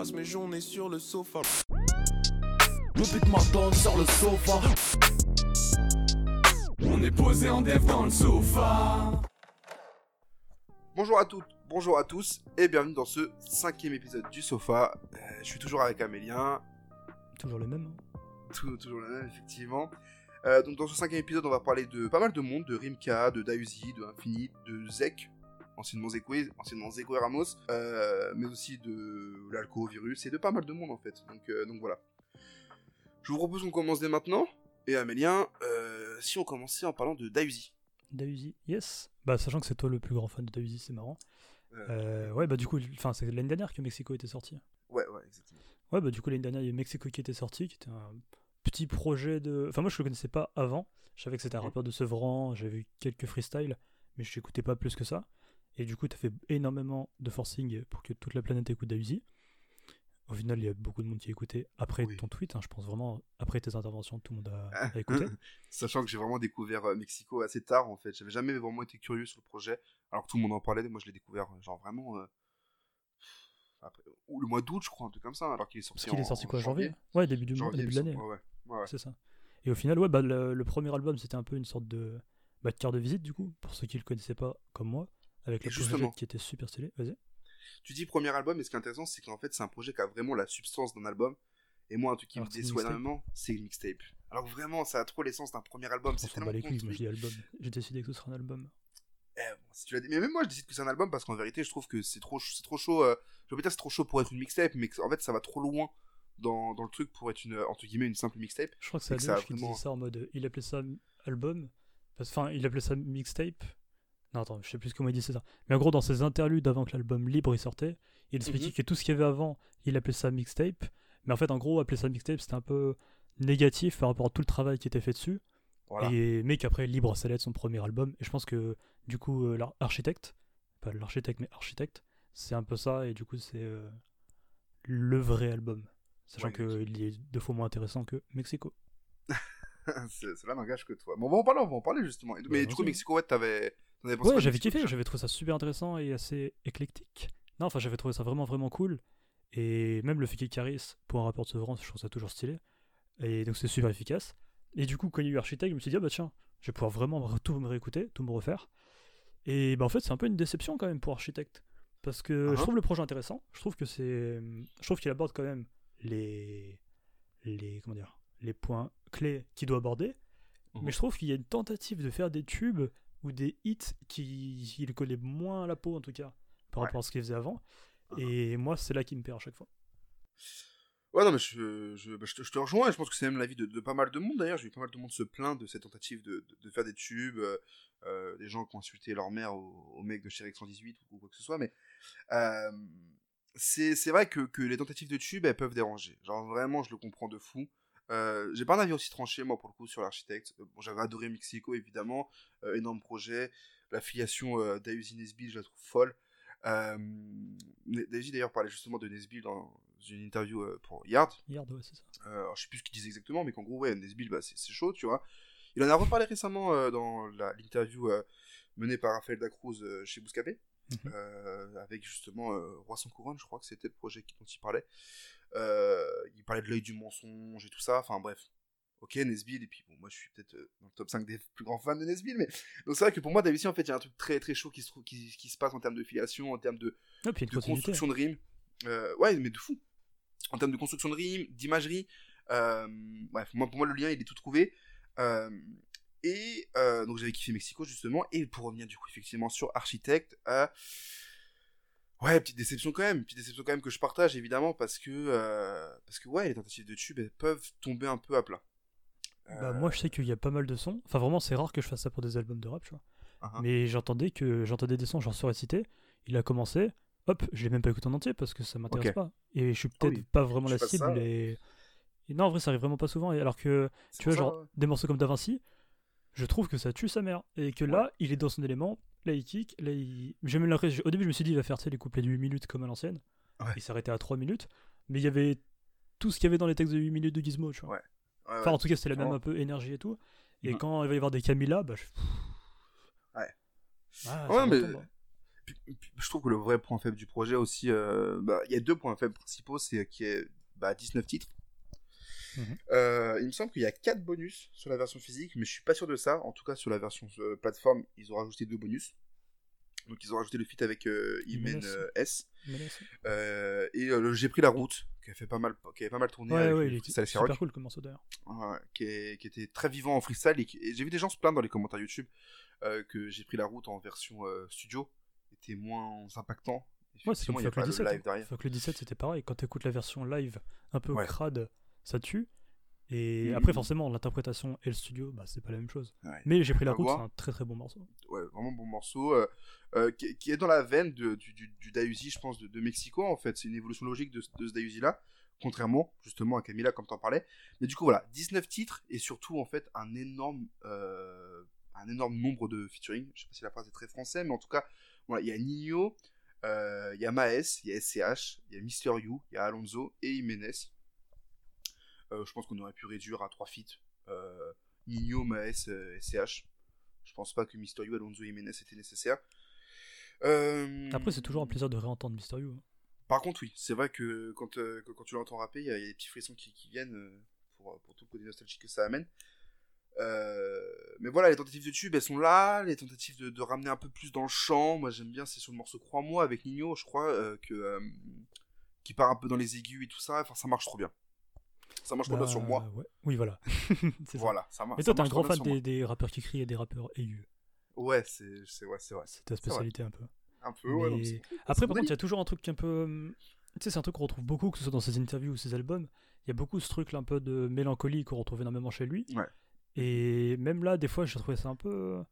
passe mes journées sur le sofa. Le beat m'attend sur le sofa. On est posé en dev dans le sofa. Bonjour à toutes, bonjour à tous, et bienvenue dans ce cinquième épisode du Sofa. Euh, je suis toujours avec Amélien, Toujours le même. hein. tout- toujours le même effectivement. Euh, donc dans ce cinquième épisode, on va parler de pas mal de monde, de Rimka, de Dausi, de Infinite, de Zek, anciennement Zekwe, anciennement Zeko et Ramos, euh, mais aussi de l'Alco Virus et de pas mal de monde en fait. Donc, euh, donc voilà. Je vous propose qu'on commence dès maintenant. Et Amélien, euh, si on commençait en parlant de Dausi. Dausi, yes. Bah, sachant que c'est toi le plus grand fan de Dausi, c'est marrant. Ouais, bah, du coup, enfin, c'est l'année dernière que Mexico était sorti. Ouais, ouais, exactement. Ouais, bah, du coup, l'année dernière, il y a Mexico qui était sorti, qui était un petit projet de. Enfin, moi, je le connaissais pas avant. Je savais que c'était un Mhm. rappeur de Sevran, j'avais vu quelques freestyles, mais je n'écoutais pas plus que ça. Et du coup, tu as fait énormément de forcing pour que toute la planète écoute Dausi. Au final, il y a beaucoup de monde qui a écouté après Oui. ton tweet. hein, je pense vraiment, après tes interventions, tout le monde a, a écouté. Sachant que j'ai vraiment découvert euh, Mexico assez tard en fait. J'avais jamais vraiment été curieux sur le projet. Alors que tout le monde en parlait, moi je l'ai découvert euh, genre vraiment. euh, après- ou le mois d'août, je crois, un truc comme ça. Alors qu'il est sorti Parce qu'il est sorti en quoi, janvier Ouais, début du mois, Janvier, début de l'année. Ouais, ouais. ouais. C'est ça. Et au final, ouais, bah, le, le premier album, c'était un peu une sorte de, bah, de carte de visite, du coup, pour ceux qui le connaissaient pas, comme moi, avec le projet qui était super stylé. Vas-y. Tu dis premier album, mais ce qui est intéressant, c'est qu'en fait, c'est un projet qui a vraiment la substance d'un album. Et moi, un truc qui Alors me une déçoit énormément, c'est le mixtape. Alors vraiment, ça a trop l'essence d'un premier album. On C'est tellement les couilles, moi je dis album. J'ai décidé que ce serait un album. Eh, bon, si tu l'as dit- Mais même moi, je décide que c'est un album parce qu'en vérité, je trouve que c'est trop, c'est trop chaud. euh, Je veux dire que c'est trop chaud pour être une mixtape, mais en fait, ça va trop loin dans, dans le truc pour être une, entre guillemets, une simple mixtape. Je crois que c'est que ça a Adèle qui vraiment- disait ça en mode, euh, il appelait ça album, enfin, il appelait ça mixtape. Non, attends, je sais plus comment il disait ça. Mais en gros, dans ses interludes avant que l'album libre il sortait, il expliquait Mhm. que tout ce qu'il y avait avant, il appelait ça mixtape. Mais en fait, en gros, appeler ça mixtape, c'était un peu négatif par rapport à tout le travail qui était fait dessus. Voilà. Et mais qu'après Libre ça allait être son premier album et je pense que du coup euh, l'architecte pas l'architecte mais architecte c'est un peu ça et du coup c'est euh, le vrai album sachant Ouais, qu'il est deux fois moins intéressant que Mexico c'est cela n'engage que toi. Bon, on va en parler, on va en parler justement. Et- Mais Bah, du coup. Mexico, ouais, t'avais. Ouais j'avais kiffé j'avais trouvé ça super intéressant et assez éclectique. Non enfin j'avais trouvé ça vraiment vraiment cool. Et même le fait qu'il carisse pour un rapport de Sevran je trouve ça toujours stylé. Et donc c'est super efficace. Et du coup quand il y a eu architecte je me suis dit ah bah tiens je vais pouvoir vraiment me- tout me réécouter tout me refaire. Et bah en fait c'est un peu une déception quand même pour architecte parce que Uh-huh. je trouve le projet intéressant. Je trouve que c'est je trouve qu'il aborde quand même les les comment dire les points clés qu'il doit aborder. Mhm. mais je trouve qu'il y a une tentative de faire des tubes ou des hits qui, qui lui collaient moins à la peau en tout cas par Ouais. rapport à ce qu'il faisait avant Uh-huh. et moi c'est là qui me perd à chaque fois Ouais, non, mais je, je, bah, je te, je te rejoins, et je pense que c'est même l'avis de, de pas mal de monde d'ailleurs. J'ai vu pas mal de monde se plaindre de cette tentative de, de, de faire des tubes, euh, euh, des gens qui ont insulté leur mère au, au mec de Chérix 118 ou quoi que ce soit, mais euh, c'est c'est vrai que, que les tentatives de tubes elles peuvent déranger. Genre vraiment, je le comprends de fou. Euh, j'ai pas un avis aussi tranché, moi, pour le coup, sur l'architecte. Euh, Bon, j'avais adoré Mexico, évidemment, euh, énorme projet. La filiation euh, d'Ayusi Nesbill, je la trouve folle. Euh, Daisy d'ailleurs parlait justement de Nesbill dans une interview pour Yard. Yard ouais c'est ça alors, je sais plus ce qu'il disait exactement, mais qu'en gros, ouais, Nesbill, bah, c'est chaud, tu vois. Il en a reparlé récemment dans l'interview menée par Raphaël Dacruz chez Bouscapé, Mhm. avec justement Roi sans couronne, je crois que c'était le projet dont il parlait. Euh, il parlait de l'œil du mensonge et tout ça, enfin bref. Ok, Nesbill, et puis bon, moi je suis peut-être euh, dans le top 5 des plus grands fans de Nesbill, mais donc c'est vrai que pour moi, David, en fait, il y a un truc très très chaud qui se, qui, qui se passe en termes de filiation, en termes de, construction de rimes. Euh, ouais, mais de fou. En termes de construction de rimes, d'imagerie. euh, bref, moi, pour moi, le lien, il est tout trouvé. Euh, et donc, j'avais kiffé Mexico, justement. Et pour revenir, du coup, effectivement, sur Architecte, ouais, petite déception quand même. Petite déception quand même que je partage, évidemment, parce que, euh, parce que ouais, les tentatives de tube, elles peuvent tomber un peu à plat. Bah, moi je sais qu'il y a pas mal de sons enfin vraiment c'est rare que je fasse ça pour des albums de rap tu vois uh-huh. mais j'entendais que j'entendais des sons genre sur cité il a commencé hop je l'ai même pas écouté en entier parce que ça m'intéresse pas et je suis Ah peut-être oui. pas vraiment la cible ça, et... et non en vrai ça arrive vraiment pas souvent et alors que tu vois ça, genre ouais. des morceaux comme Da Vinci je trouve que ça tue sa mère et que là il est dans son élément là il kick là il j'ai même l'impression au début je me suis dit il va faire les couplets de 8 minutes comme à l'ancienne Ouais. il s'arrêtait à 3 minutes mais il y avait tout ce qu'il y avait dans les textes de 8 minutes de Gizmo tu vois Ouais. Ouais, enfin en tout cas c'était la même un peu énergie et tout et Mhm. quand il va y avoir des Camilla bah je... Ouais. Ah, mais- puis- puis je trouve que le vrai point faible du projet aussi, euh, bah, il y a deux points faibles principaux, c'est qu'il y a bah, 19 titres. Mhm. Euh, il me semble qu'il y a 4 bonus sur la version physique, mais je suis pas sûr de ça. En tout cas, sur la version euh, plateforme, ils ont rajouté deux bonus. Donc ils ont rajouté le feat avec euh, Imen euh, S. Euh, et J'ai pris la route, qui a fait pas mal, qui avait pas mal tourné Ouais, avec ouais, il était super cool comme morceau d'ailleurs. Ouais, qui, est- qui était très vivant en freestyle et, j'ai vu des gens se plaindre dans les commentaires YouTube que j'ai pris la route en version studio était moins impactant. Ouais, c'est comme Fuck le le 17. live hein. derrière. Fuck le 17, c'était pareil. Quand t'écoutes la version live un peu crade, ça tue. Et Mhm. après, forcément, l'interprétation et le studio, bah, c'est pas la même chose. Ouais. Mais j'ai pris la route, c'est un très très bon morceau. Ouais, vraiment bon morceau euh, euh, qui, qui est dans la veine de- du, du, du Dayuzi, je pense, de, de Mexico en fait. C'est une évolution logique de, ce- de ce Dayuzi là, contrairement justement à Camila comme t'en parlais. Mais du coup voilà, 19 titres et surtout en fait un énorme euh, un énorme nombre de featuring. Je sais pas si la phrase est très français, mais en tout cas voilà, il y a Nino, il y a Maes, il y a SCH, il y a Mister You, il y a Alonso et Jiménez. Euh, je pense qu'on aurait pu réduire à trois feats. Euh, Nino, Maes, euh, SCH. Je pense pas que Mister You, Alonso et Jiménez étaient nécessaires. Euh, Après, c'est toujours un plaisir de réentendre Mysterio. hein. Par contre, oui, c'est vrai que quand, euh, tu l'entends rapper, il y, a il y a des petits frissons qui, qui viennent euh, pour, pour tout le côté nostalgique que ça amène. Euh, mais voilà, les tentatives de tube, elles sont là. Les tentatives de, de ramener un peu plus dans le chant, moi j'aime bien, c'est sur le morceau Crois-moi avec Nino, je crois, euh, que, euh, qui part un peu dans les aigus et tout ça. Enfin, ça marche trop bien. Ça marche bien sur Bah, moi. ouais. Oui, voilà. Ça. Voilà, ça marche. Mais toi, t'es un grand fan des, des rappeurs qui crient et des rappeurs aigus. Ouais, c'est ouais, vrai. C'est ta spécialité un peu. Un peu, ouais. Mais Après, par contre, il y a toujours un truc qui est un peu. hum, Tu sais, c'est un truc qu'on retrouve beaucoup, que ce soit dans ses interviews ou ses albums. Il y a beaucoup ce truc là, un peu de mélancolie qu'on retrouve énormément chez lui. Ouais. Et même là, des fois, j'ai trouvé ça un peu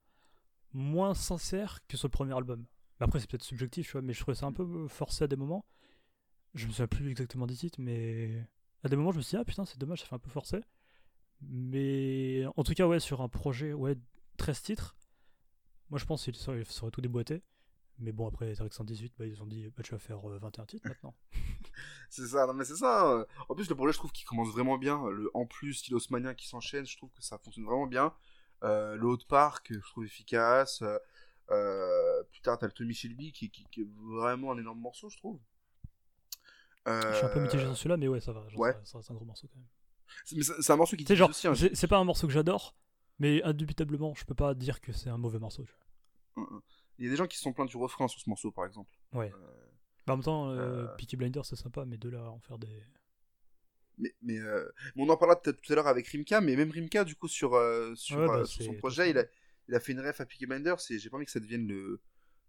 moins sincère que sur le premier album. Après, c'est peut-être subjectif, tu vois, mais je trouvais ça un peu forcé à des moments. Je me souviens plus exactement des titres, mais à des moments, je me suis dit, ah putain, c'est dommage, ça fait un peu forcé. Mais en tout cas, ouais, sur un projet, ouais, 13 titres, moi je pense qu'il serait, il serait tout déboîté. Mais bon, après, Tarek 118, bah, ils ont dit, bah, tu vas faire euh, 21 titres maintenant. C'est ça, non mais c'est ça. euh. En plus, le projet, je trouve qu'il commence vraiment bien. Le en plus, style haussmannien qui s'enchaîne, je trouve que ça fonctionne vraiment bien. Euh, le Haut Park, je trouve efficace. Euh, euh, plus tard, t'as le Tommy Shelby qui, qui, qui est vraiment un énorme morceau, je trouve. Je suis un peu Euh, mitigé sur celui-là, mais ouais, ça va. genre, ouais. ça- ça reste un gros morceau quand même. c'est- C'est c'est un morceau qui dit genre, hein, c'est c'est pas un morceau que j'adore, mais indubitablement, je peux pas dire que c'est un mauvais morceau. tu vois. Il y a des gens qui se sont plaints du refrain sur ce morceau, par exemple. Ouais. Euh, Bah, en même temps, euh, Euh. Peaky Blinders, c'est sympa, mais de là à en faire des. mais, mais, euh, mais on en parlera peut-être tout à l'heure avec Rimka, mais même Rimka, du coup, sur, euh, sur, Ouais, bah, euh, sur son c'est- projet, il a, il a fait une ref à Peaky Blinders et j'ai pas envie que ça devienne le,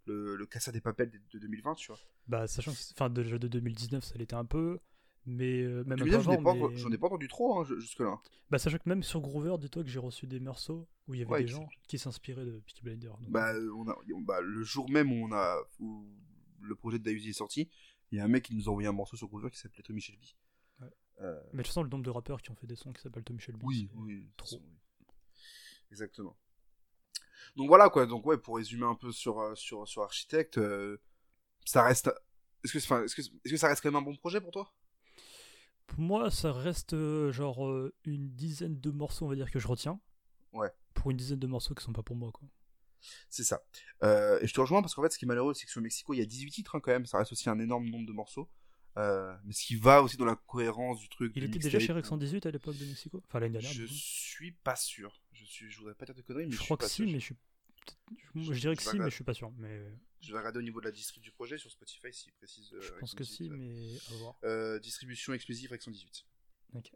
le, le Casa des Papels de, de 2020, tu vois. Bah, sachant que. Enfin, déjà de 2019, ça l'était un peu. Mais euh, même un peu 2009, j'en ai, mais- ai pas entendu trop hein, jusque-là. Bah, sachant que même sur Groover, dis-toi que j'ai reçu des morceaux où il y avait Ouais, des gens qui s'inspiraient de Peaky Blinders. donc, Bah, on a, bah, le jour même où, on a, où le projet de Dayuzi est sorti, il y a un mec qui nous a envoyé un morceau sur Groover qui s'appelait Tommy Shelby. Ouais. Euh, Mais tu sens le nombre de rappeurs qui ont fait des sons qui s'appellent Tommy Shelby. oui, oui, de toute trop. façon, oui. Exactement. Donc voilà quoi, donc ouais, pour résumer un peu sur, euh, sur, sur Architect, euh, ça reste. Est-ce que, enfin, est-ce, que, est-ce que ça reste quand même un bon projet pour toi? Pour moi, ça reste euh, genre euh, une dizaine de morceaux, on va dire, que je retiens. Ouais. Pour une dizaine de morceaux qui sont pas pour moi, quoi. C'est ça. Et je te rejoins parce qu'en fait, ce qui est malheureux, c'est que sur Mexico, il y a 18 titres hein, quand même, ça reste aussi un énorme nombre de morceaux. Euh, mais ce qui va aussi dans la cohérence du truc. Il était déjà chez Rex 118 à l'époque de Mexico? Enfin, l'année dernière. Je suis pas sûr. Je, suis, je voudrais pas dire de conneries, mais Je, je, crois suis que si, sûr. mais je suis. Je, Je- je dirais que si, mais je suis pas sûr. Mais Je vais regarder au niveau de la distrib du projet sur Spotify s'il précise. euh, je pense que 118, si, euh, mais à voir. euh, distribution exclusive Rex 118. Ok.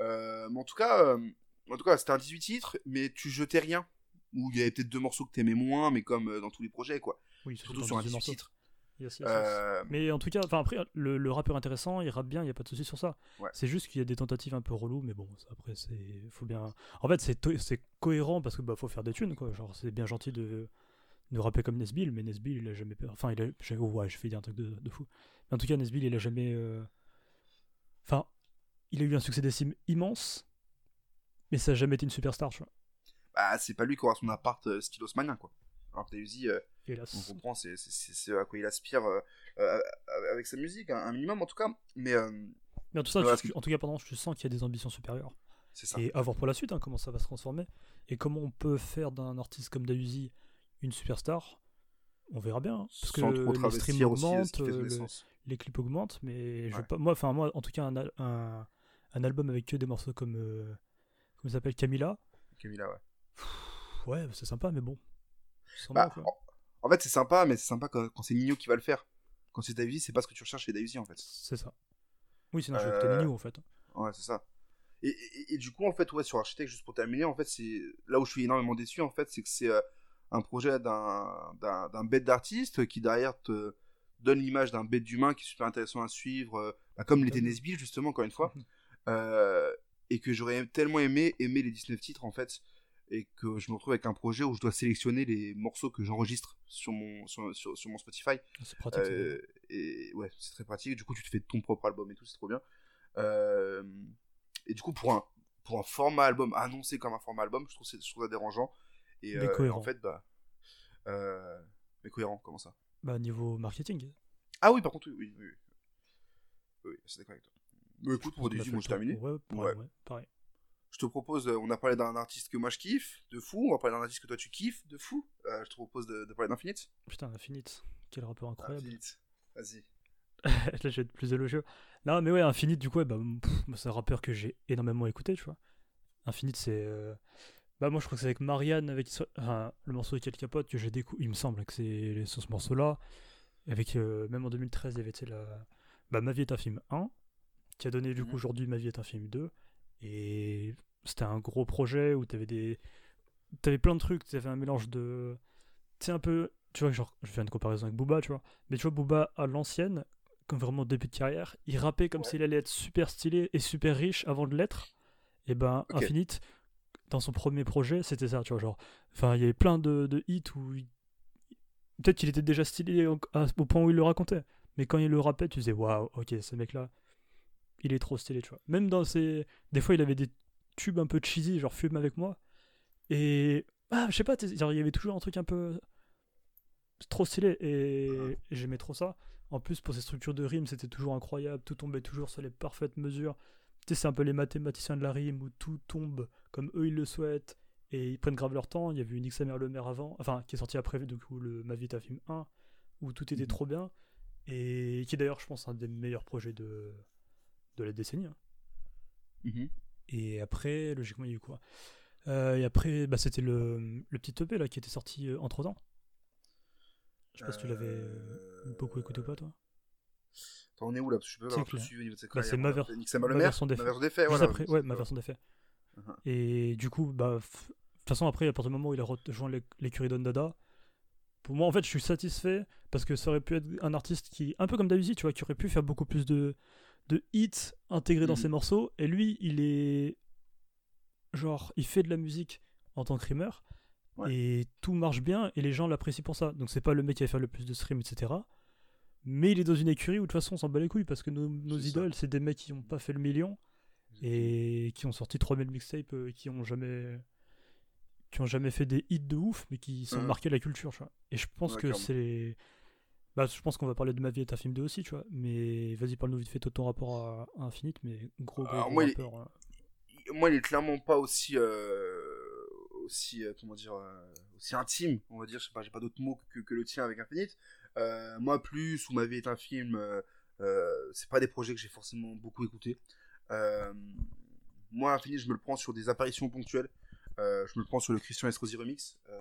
Euh, mais en tout cas, euh, en tout cas, c'était un 18 titres, mais tu jetais rien. Ou il y avait peut-être deux morceaux que t'aimais moins, mais comme euh, dans tous les projets, quoi. Oui, Surtout sur un des 18 morceaux. titres. Yes, yes, yes. Euh, Mais en tout cas, enfin après, le, le rappeur intéressant, il rappe bien, il n'y a pas de souci sur ça. Ouais. C'est juste qu'il y a des tentatives un peu reloues, mais bon, après, c'est. Faut bien. En fait, c'est cohérent parce que bah, faut faire des thunes, quoi. Genre, c'est bien gentil de, de rapper comme Nesbill, mais Nesbill, il a jamais. Enfin, il a. oh, ouais, je fais dire un truc de, de fou. Mais en tout cas, Nesbill, il a jamais. euh, Enfin, il a eu un succès d'estime immense, mais ça n'a jamais été une superstar, tu vois. bah, c'est pas lui qui aura son appart euh, style haussmannien, quoi. Alors que Uzi, euh, Hélas. on comprend, c'est ce à quoi il aspire euh, euh, avec sa musique, un, minimum en tout cas. Mais euh, Mais en tout, ça, Voilà, tu- en tout cas, pardon, je sens qu'il y a des ambitions supérieures. c'est ça. Et à voir pour la suite, hein, comment ça va se transformer. Et comment on peut faire d'un artiste comme Dayuzi une superstar. on verra bien. hein, Parce que Sans qui fait euh, son le- les clips augmentent, mais je pas, moi, enfin moi, en tout cas, un, un, un album avec que des morceaux comme, euh, comment s'appelle, Camila, Camilla, ouais. pff, ouais, c'est sympa, mais bon. Bah, en, en fait, c'est sympa, mais c'est sympa quand, quand c'est Nino qui va le faire. Quand c'est Davizy, c'est pas ce que tu recherches chez Davizy, en fait. C'est ça. Oui, sinon je vais Euh, Nino en fait. Ouais, c'est ça. Et, et- et du coup, en fait, ouais, sur Architect, juste pour terminer, en fait, c'est là où je suis énormément déçu, en fait, c'est que c'est euh, un projet d'un d'un d'un bête d'artiste qui derrière te donne l'image d'un bête d'humain qui est super intéressant à suivre, euh, bah, comme l'était. Nesbill, justement, encore une fois, Mhm. Euh, et que j'aurais tellement aimé aimer les 19 titres, en fait, et que je me retrouve avec un projet où je dois sélectionner les morceaux que j'enregistre sur mon, sur, sur, sur mon Spotify. C'est pratique. Euh, et ouais, c'est très pratique. Du coup, tu te fais ton propre album et tout, c'est trop bien. Euh, et du coup, pour un, pour un format album annoncé comme un format album, je trouve, c'est- je trouve ça dérangeant. Et Mais euh, cohérent. en fait, bah. Mais cohérent, comment ça? Bah, niveau marketing. Ah oui, par contre, oui, oui, oui. Oui, oui c'est d'accord avec toi. Mais écoute, pour des moi j'ai terminé. Ouais. ouais, pareil. Je te propose, euh, on a parlé d'un artiste que moi je kiffe, de fou. On va parler d'un artiste que toi tu kiffes, de fou. Euh, je te propose de, de parler d'Infinite. Putain, Infinite. Quel rappeur incroyable. Infinite. Vas-y. Là, je vais être plus élogieux. Non, mais ouais, Infinite, du coup, ouais, bah, c'est un rappeur que j'ai énormément écouté, tu vois. Infinite, c'est. euh, Bah, moi, je crois que c'est avec Marianne, avec enfin, le morceau de Quel Capote, que j'ai découvert. Il me semble que c'est sur ce morceau-là. Avec, euh, même en 2013, il y avait tu sais, la... bah, Ma vie est un film 1, qui a donné du coup Mhm. aujourd'hui Ma vie est un film 2. Et c'était un gros projet où t'avais des. T'avais plein de trucs, t'avais un mélange de. Tu un peu. Tu vois, genre, je fais une comparaison avec Booba, tu vois. Mais tu vois, Booba à l'ancienne, comme vraiment début de carrière, il rappait comme Ouais. s'il allait être super stylé et super riche avant de l'être. Et ben. Infinite, dans son premier projet, c'était ça, tu vois. Genre, enfin, il y avait plein de, de hits où. il- Peut-être qu'il était déjà stylé au, au point où il le racontait. Mais quand il le rappait, tu disais, waouh, ok, ce mec-là, il est trop stylé, tu vois. Même dans ses. Des fois, il avait des tubes un peu cheesy, genre fume avec moi. Et. Ah, je sais pas, il y avait toujours un truc un peu. trop stylé. Et, et j'aimais trop ça. En plus, pour ces structures de rimes, c'était toujours incroyable. Tout tombait toujours sur les parfaites mesures. Tu sais, c'est un peu les mathématiciens de la rime où tout tombe comme eux ils le souhaitent. Et ils prennent grave leur temps. Il y avait eu Nick Samer le maire avant, enfin, qui est sorti après, du coup, le Ma vie film 1, où tout était Mhm. trop bien. Et qui est d'ailleurs, je pense, un des meilleurs projets de, de la décennie. hein. Mhm. Et après, logiquement, il y a eu quoi? Euh, Et après, bah, c'était le, le petit EP là, qui était sorti entre temps. Je sais pas si tu l'avais euh, beaucoup écouté ou pas, toi. T'en es où là? Parce que je suis pas C'est avoir tout clair. suivi au niveau de cette Bah, c'est ma ver- version d'effet. Ma version d'effet, Juste voilà. après, ouais, ma version d'effet. Mhm. Et du coup, bah, f- de toute façon, après, à partir du moment où il a rejoint l'é- l'écurie d'Ondada, pour moi, en fait, je suis satisfait parce que ça aurait pu être un artiste qui, un peu comme Davizy, tu vois, qui aurait pu faire beaucoup plus de, de hits intégrés dans Mhm. ses morceaux. Et lui, il est. Genre, il fait de la musique en tant que rimeur. Ouais. Et tout marche bien et les gens l'apprécient pour ça. Donc, c'est pas le mec qui va faire le plus de streams, etc. Mais il est dans une écurie où de toute façon on s'en bat les couilles parce que nos, idoles, c'est des mecs qui ont pas fait le million et qui ont sorti 3000 mixtapes euh, qui ont jamais qui ont jamais fait des hits de ouf mais qui sont Mhm. marqués la culture tu vois. et je pense que c'est bah je pense qu'on va parler de ma vie est un film 2 aussi tu vois mais vas-y parle-nous vite fait de ton rapport à, à Infinite mais gros gros, Alors, gros moi, il- rappeur, hein. moi, il est clairement pas aussi, euh, aussi, euh, comment dire, euh, aussi intime, on va dire. Je sais pas, j'ai pas d'autres mots que, que le tien avec Infinite. Euh, moi, plus ou ma vie est un film, euh, euh, c'est pas des projets que j'ai forcément beaucoup écoutés. Euh, moi, Infinite, je me le prends sur des apparitions ponctuelles. Euh, je me le prends sur le Christian Estrosi remix. Euh,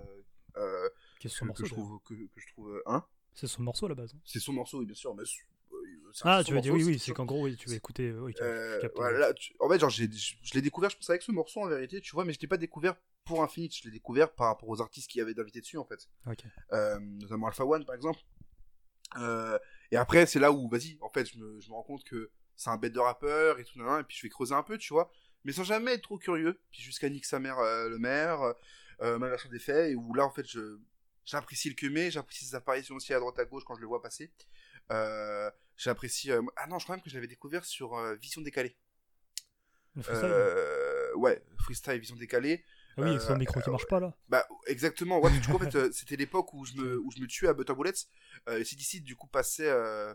euh, Qu'est-ce que, que morceau je trouve, que, que je trouve, euh, hein c'est son morceau à la base. C'est son morceau, oui, bien sûr, mais euh, ah tu veux dire oui oui c'est qu'en gros oui tu vas écouter euh, oui, tu- Euh, voilà, tu- en fait, genre, j'ai- je, l'ai découvert, je pense, avec ce morceau en vérité, tu vois, mais je l'ai pas découvert pour Infinite, je l'ai découvert par rapport aux artistes qui avaient d'invités dessus, en fait. Ok. Euh, notamment Alpha One, par exemple. Euh, et après, c'est là où, vas-y, en fait, je me, je me rends compte que c'est un bête de rappeur et tout, et puis je vais creuser un peu, tu vois, mais sans jamais être trop curieux. Puis jusqu'à Nick sa mère, le maire, ma version des faits, et où là, en fait, je, j'apprécie le Kemé, j'apprécie ses apparitions aussi à droite à gauche quand je le vois passer. Euh, j'apprécie. euh, ah non, je crois même que je l'avais découvert sur euh, Vision décalée. Freestyle Euh, ouais, freestyle, vision décalée. ah oui son euh, micro qui marche pas là Bah, exactement. Ouais, du coup, en fait, c'était l'époque où je me, où je me tuais à Butter Bullets. Euh, CDC, du coup, passait,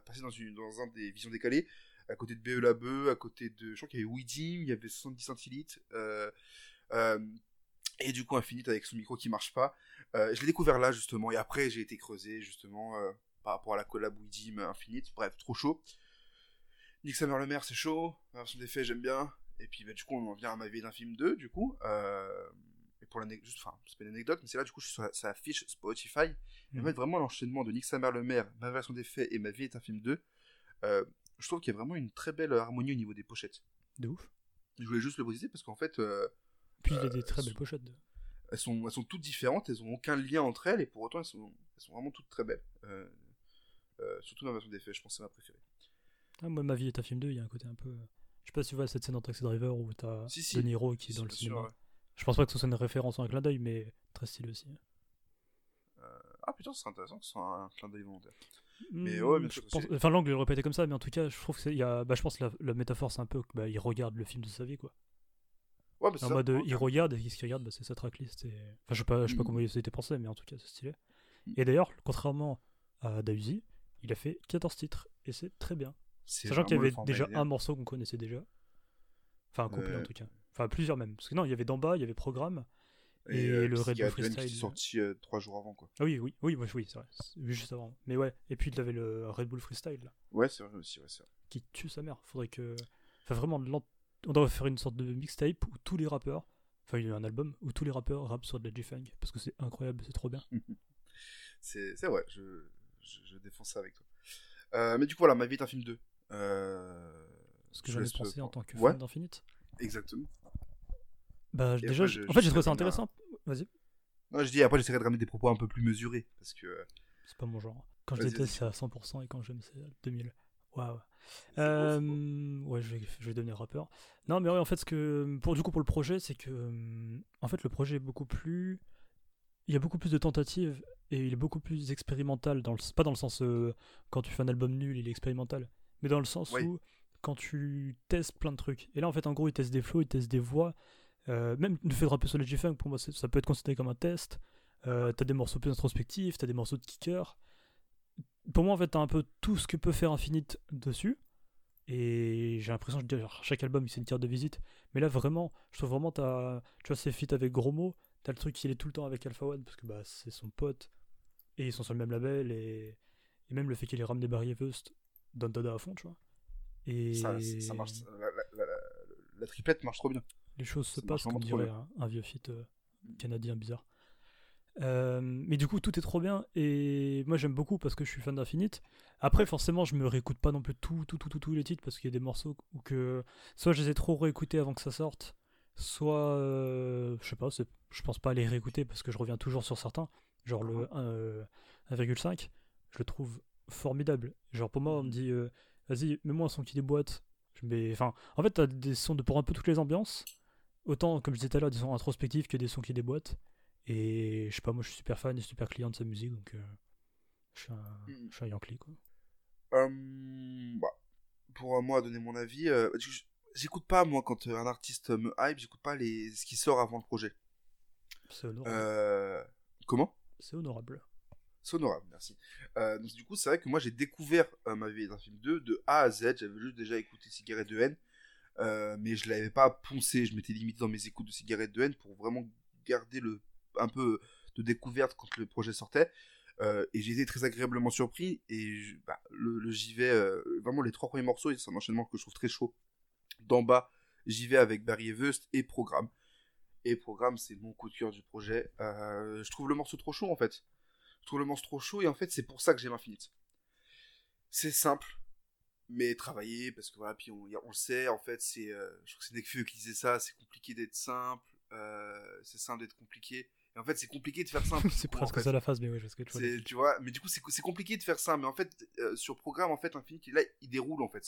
passait dans, une, dans un des visions décalées, à côté de BE Labeu, à côté de. Je crois qu'il y avait Widim, il y avait 70 centilitres. Euh, Et du coup, Infinite avec son micro qui marche pas. Euh, je l'ai découvert là, justement. Et après, j'ai été creusé, justement, euh, par rapport à la collab Widim Infinite. Bref, trop chaud. Nick Summer le maire, c'est chaud. La version d'effet, j'aime bien. Et puis, bah, du coup, on en vient à ma vie d'un film 2, du coup. Euh, et pour l'anecdote, juste, enfin, c'est pas une anecdote, mais c'est là, du coup, je suis sur sa fiche Spotify. Et en fait, vraiment, l'enchaînement de Nick Summer le maire, ma version d'effet et ma vie est un film 2. euh, je trouve qu'il y a vraiment une très belle harmonie au niveau des pochettes. De ouf. Je voulais juste le préciser parce qu'en fait, Puis il a Euh, des très belles pochettes. de- elles sont, elles sont toutes différentes, elles ont aucun lien entre elles, et pour autant elles sont, elles sont vraiment toutes très belles. Euh, euh, surtout ma version d'effet, je pense que c'est ma préférée. Ah, moi, ma vie est un film 2, il y a un côté un peu. Je sais pas si tu vois cette scène dans Taxi Driver où t'as Si, si. De Niro qui est dans le cinéma. sûr, ouais. Je pense pas que ce soit une référence ou un clin d'œil, mais très stylé aussi. Ah putain, ce serait intéressant que ce soit un clin d'œil volontaire. Mais Hmm, ouais, bien je sûr, pense- c'est- Enfin, l'angle, il pas été comme ça, mais en tout cas, je trouve que c'est- y a. Bah, je pense que la, la métaphore, c'est un peu que bah, regarde le film de sa vie, quoi. Ouais, bah, En ça. mode, Ouais, il regarde, et ce qu'il regarde, bah, c'est sa tracklist. Et... Enfin, je sais pas, je sais pas Mm. comment été pensé, mais en tout cas, c'est stylé. Mm. Et d'ailleurs, contrairement à Dausi, il a fait 14 titres, et c'est très bien. Sachant qu'il y avait déjà idéal. un morceau qu'on connaissait déjà. Enfin, un couplet en Euh. tout cas. Enfin, plusieurs même. Parce que non, il y avait D'en bas, il y avait Programme. et euh, le Red Bull Gun qui Freestyle. est sorti euh, trois jours avant, quoi. Ah oui, oui, oui, oui, oui c'est vrai. Juste avant. Mais ouais, et puis il avait le Red Bull Freestyle, là, Ouais, c'est vrai aussi, ouais, c'est vrai. qui tue sa mère. Faudrait que. Enfin, vraiment, l'en- on devrait faire une sorte de mixtape où tous les rappeurs. Enfin, il y a un album où tous les rappeurs rappent sur de la G-Funk. Parce que c'est incroyable, c'est trop bien. C'est c'est vrai, je, je, je défends ça avec toi. Euh, mais du coup, voilà, ma vie est un film 2. Euh... Ce que je j'en ai pensé en tant que ouais. fan d'Infinite. Exactement. Bah, Et déjà, après, je- en fait, j'ai trouvé ça intéressant. Vas-y. Non, je dis, après, j'essaierai de ramener des propos un peu plus mesurés. Parce que. euh, C'est pas mon genre. Quand je déteste, c'est à 100% et quand j'aime, c'est à 2000. Waouh. Euh, ouais, je vais, je vais devenir rappeur. Non, mais ouais, en fait, ce que pour du coup pour le projet, c'est que en fait le projet est beaucoup plus, il y a beaucoup plus de tentatives et il est beaucoup plus expérimental dans le, pas dans le sens euh, quand tu fais un album nul, il est expérimental, mais dans le sens Oui. où quand tu testes plein de trucs. Et là, en fait, en gros, il teste des flows, il teste des voix. Euh, même le fait de rapper sur le G-Funk, pour moi, ça peut être considéré comme un test. Euh, t'as des morceaux plus introspectifs, t'as des morceaux de kicker. Pour moi, en fait, t'as un peu tout ce que peut faire Infinite dessus. Et j'ai l'impression genre, chaque album, c'est une carte de visite. Mais là, vraiment, je trouve vraiment, t'as, tu vois, ces feats avec Gros Mo, t'as le truc qu'il est tout le temps avec Alpha One, parce que bah, c'est son pote. Et ils sont sur le même label. Et, et même le fait qu'il ait ramené Barry Wust donne Dada à fond, tu vois. Et Ça, ça marche. La, la- la- la- la triplette marche trop bien. les choses se Ça passent, comme dirait un, un vieux feat euh, canadien bizarre. Euh, mais du coup, tout est trop bien et moi j'aime beaucoup parce que je suis fan d'Infinite. Après, forcément, je me réécoute pas non plus tout, tout, tout, tout, tous les titres parce qu'il y a des morceaux où que soit je les ai trop réécoutés avant que ça sorte, soit euh, je sais pas, je pense pas à les réécouter parce que je reviens toujours sur certains. Genre le euh, 1,5, je le trouve formidable. Genre pour moi, on me dit euh, vas-y, mets-moi un son qui déboîte. Je mets, enfin, en fait, t'as des sons de pour un peu toutes les ambiances. Autant, comme je disais tout à l'heure, des sons introspectifs que des sons qui déboîtent. Et je sais pas, moi je suis super fan et super client de sa musique, donc euh, je, suis un, Mhm. je suis un Yankee quoi. Euh, bah, pour euh, moi, donner mon avis, euh, j'écoute pas, moi, quand un artiste me hype, j'écoute pas les... ce qui sort avant le projet. C'est honorable. Comment? C'est honorable. C'est honorable, merci. Donc, du coup, c'est vrai que moi, j'ai découvert ma vie d'un film 2 de A à Z. J'avais juste déjà écouté Cigarette de haine, mais je l'avais pas poncé. Je m'étais limité dans mes écoutes de Cigarette de haine pour vraiment garder le un peu de découverte quand le projet sortait. Euh, et j'ai été très agréablement surpris. Et bah, le, j'y vais, euh, vraiment les trois premiers morceaux, c'est un enchaînement que je trouve très chaud. D'en bas, j'y vais avec Barry Wust et Programme. Et Programme, c'est mon coup de cœur du projet. Euh, je trouve le morceau trop chaud en fait. Je trouve le morceau trop chaud et en fait, c'est pour ça que j'aime Infinite. C'est simple, mais travaillé parce que voilà, puis on, le sait, en fait, c'est. je crois que c'est Nekfeu qui disait ça, c'est compliqué d'être simple, c'est simple d'être compliqué. Et en fait, c'est compliqué de faire simple. c'est presque ça la phase, mais ouais, je sais que tu vois, mais du coup, c'est compliqué de faire ça. Mais en fait, euh, sur programme, en fait, Infinite, là, il déroule, en fait.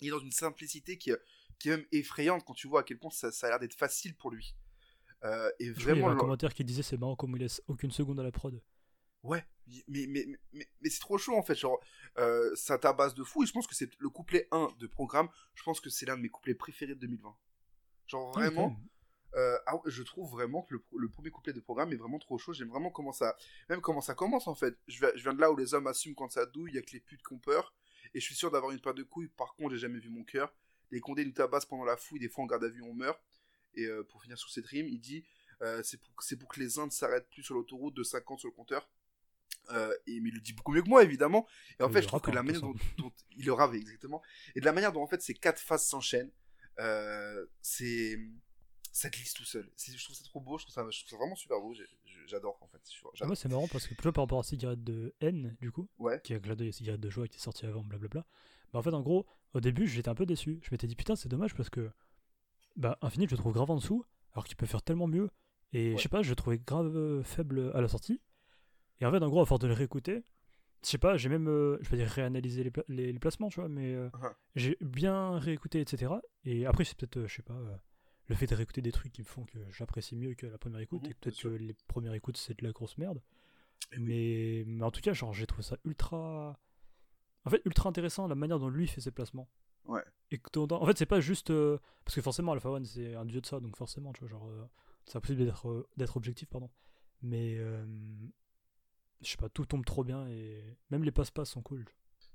Il est dans une simplicité qui, qui est même effrayante quand tu vois à quel point ça, ça a l'air d'être facile pour lui. Euh, et Je crois qu'il y avait vraiment, un commentaire qui disait c'est marrant comme il laisse aucune seconde à la prod. ouais, mais, mais, mais, c'est trop chaud, en fait. Genre, euh, ça tabasse de fou. Et je pense que c'est le couplet 1 de programme. Je pense que c'est l'un de mes couplets préférés de 2020. Genre, Ah, vraiment. Euh, ah je trouve vraiment que le, le premier couplet de programme est vraiment trop chaud. J'aime vraiment comment ça, même comment ça commence en fait. Je viens, je viens de là où les hommes assument quand ça douille, il y a que les putes qui ont peur. Et je suis sûr d'avoir une paire de couilles. Par contre, j'ai jamais vu mon cœur. Les condés nous tabassent pendant la fouille. Des fois, en garde à vue, on meurt. Et euh, pour finir sur cette rime, il dit Euh, c'est pour, que les uns ne s'arrêtent plus sur l'autoroute de 50 sur le compteur. Euh, et mais il le dit beaucoup mieux que moi évidemment et en fait je trouve que la manière dont, dont il le rave exactement et de la manière dont en fait ces quatre phases s'enchaînent euh, c'est ça glisse tout seul je trouve ça trop beau je trouve ça, je trouve ça vraiment super beau j'adore en fait Ah, moi, c'est marrant parce que plutôt par rapport à Cigarette de N, du coup, ouais qui a gladé Cigarette de joie qui est sorti avant, blablabla. Bah, en fait, en gros, au début, j'étais un peu déçu. Je m'étais dit, putain, c'est dommage parce que, bah, Infinite, je le trouve grave en dessous, alors qu'il peut faire tellement mieux. Et Ouais. je sais pas, je le trouvais grave euh, faible à la sortie. Et en fait, en gros, à force de le réécouter, je sais pas, j'ai même, euh, je vais dire, réanalysé les, pla- les, les placements, tu vois, mais euh, Uh-huh. j'ai bien réécouté, etc. Et après, c'est peut-être, euh, je sais pas, le fait de réécouter des trucs qui me font que j'apprécie mieux que la première écoute, Mhm, et peut-être que les premières écoutes, c'est de la grosse merde. Et oui. Mais, mais en tout cas, genre, j'ai trouvé ça ultra. En fait, ultra intéressant la manière dont lui fait ses placements. Ouais. Et que En fait, c'est pas juste. euh, Parce que forcément, Alpha One, c'est un dieu de ça, donc forcément, tu vois, genre. euh, C'est impossible d'être euh, d'être objectif, pardon. Mais. euh, Je sais pas, tout tombe trop bien et même les passe-passe sont cool.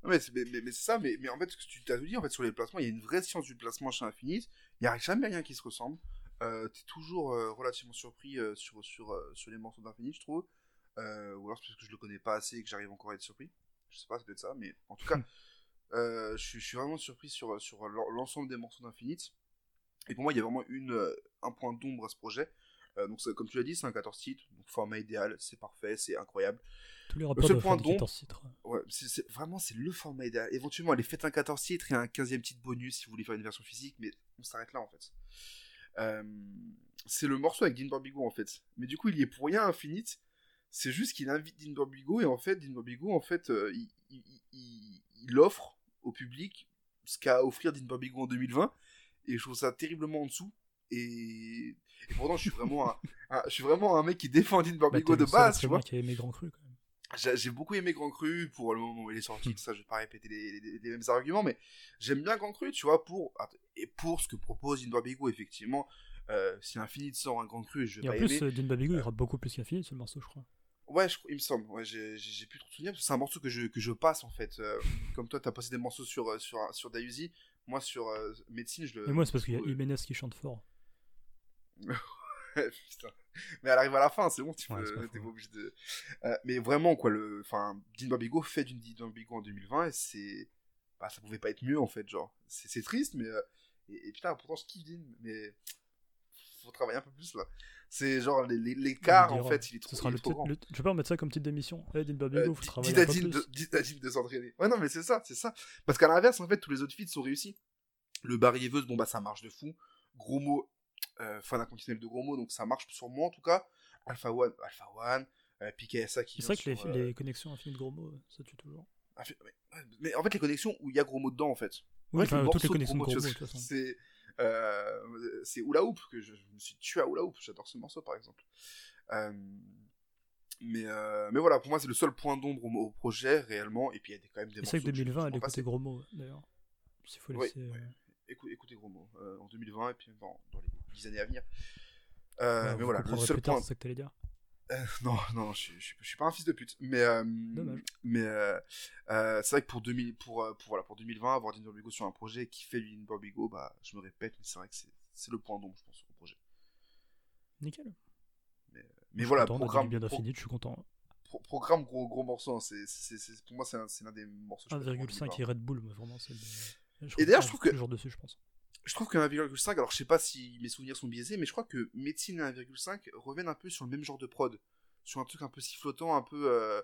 Non, mais c'est mais, mais- mais c'est ça, mais, mais en fait, ce que tu t'as tout dit, en fait, sur les placements, il y a une vraie science du placement chez Infinite. Il n'y a jamais rien qui se ressemble. Euh, T'es toujours euh, relativement surpris euh, sur, sur, sur les morceaux d'Infinite, je trouve. Ou alors c'est parce que je le connais pas assez et que j'arrive encore à être surpris. Je sais pas, c'est peut-être ça, mais en tout cas, euh, je, suis- je suis vraiment surpris sur, sur l'en- l'ensemble des morceaux d'Infinite. Et pour moi, il y a vraiment une, un point d'ombre à ce projet. Euh, donc, comme tu l'as dit, c'est un 14 titres, donc format idéal, c'est parfait, c'est incroyable. Tous les rappeurs seul point faire des d'ombre- 14 titres. Ouais, c'est vraiment c'est le format idéal. Éventuellement, allez, faites un 14 titres et un 15e titre bonus si vous voulez faire une version physique, mais on s'arrête là en fait. Euh, c'est le morceau avec Dean Barbigo en fait. Mais du coup, il y est pour rien Infinite. C'est juste qu'il invite Dean Barbigo et en fait, Dean Barbigo, en fait, euh, il, il- il- il offre au public ce qu'a à offrir Dean Barbigo en 2020 et je trouve ça terriblement en dessous. Et pourtant, je suis vraiment un, un- je suis vraiment un mec qui défend Dean Bah, Barbigo t'es de base, tu vois. qui a aimé Grand Cru quand même. J'ai beaucoup aimé Grand Cru pour le moment où il est sorti, Hmm. ça, je vais pas répéter les, les- les mêmes arguments, mais j'aime bien Grand Cru, tu vois, pour, et pour ce que propose Indoor Bigo, effectivement, euh, si Infinite sort un Grand Cru, je vais Et en pas plus, aimer. euh, Dean il rappe beaucoup plus qu'Infinite le morceau, je crois. Ouais, je, il me semble, ouais, j'ai plus trop de souvenirs, parce que c'est un morceau que je, que je passe, en fait. euh, comme toi, t'as passé des morceaux sur, euh, sur, sur Dayuzi, moi, sur euh, Médecine, je le... Et moi, c'est parce qu'il y a. Jiménez qui chante fort. Putain. Mais elle arrive à la fin, c'est bon, tu Ouais, peux, t'es pas obligé de. Euh, mais vraiment, quoi, le. Enfin, Dean Barbigo fait d'une Dean Barbigo en 2020 et c'est. Bah, ça pouvait pas être mieux, en fait, genre. C'est c'est triste, mais. euh, Et, et putain, pourtant, je kiffe Dean, mais. Faut travailler un peu plus, là. C'est genre, l'écart, en fait, il est trop, sera il le est trop titre- grand. le- Tu peux pas remettre ça comme titre d'émission Eh, Dean Babigo, Euh, faut travailler un peu Dean plus. de, dis à Dean de s'entraîner. Ouais, non, mais c'est ça, c'est ça. Parce qu'à l'inverse, en fait, tous les autres feats sont réussis. Le Barriéveuse, bon, bah, ça marche de fou. Gros mot, fan inconditionnel de gros mots, donc ça marche sur moi, en tout cas. Alpha One, Alpha One, euh, PKSA qui C'est vrai que vient les, sur, euh, les connexions infinies de gros mots, ça tue toujours. ah, mais, en fait, les connexions où il y a gros mots dedans, en fait. Oui, enfin, toutes les connexions de gros mots, de vois, toute façon. C'est euh, c'est Hula Hoop que je, je me suis tué à Hula Hoop. J'adore ce morceau, par exemple. Euh, mais, euh, mais voilà, pour moi, c'est le seul point d'ombre au, au projet, réellement. Et puis, il y a des- quand même des C'est vrai que que je- 2020, je elle passer. gros mots, d'ailleurs. S'il faut Oui, laisser. euh, Écou- écoutez gros mots. euh, en 2020 et puis dans, dans les 10 années à venir. Euh, mais voilà, le seul point. c'est ça que t'allais dire. Euh, non, non, je, je, suis- je suis pas un fils de pute. Mais, euh, mais c'est vrai que pour, 2000, pour, pour, voilà, pour 2020, avoir Dean Barbigo sur un projet qui fait du Dean Barbigo, bah, je me répète, mais c'est vrai que c'est le point d'ombre, je pense, au projet. Nickel. Mais voilà, content, programme, bien d'Infinite, je suis content. pro- programme gros, gros morceau. hein, c'est pour moi, c'est un- c'est l'un des morceaux. que je préfère en 1,5 et 2020. Red Bull, moi, vraiment, c'est. Et d'ailleurs, je trouve que- toujours dessus, je pense. Je trouve que 1,5, alors je sais pas si mes souvenirs sont biaisés, mais je crois que Médecine et 1,5 reviennent un peu sur le même genre de prod. Sur un truc un peu sifflotant, un peu. euh,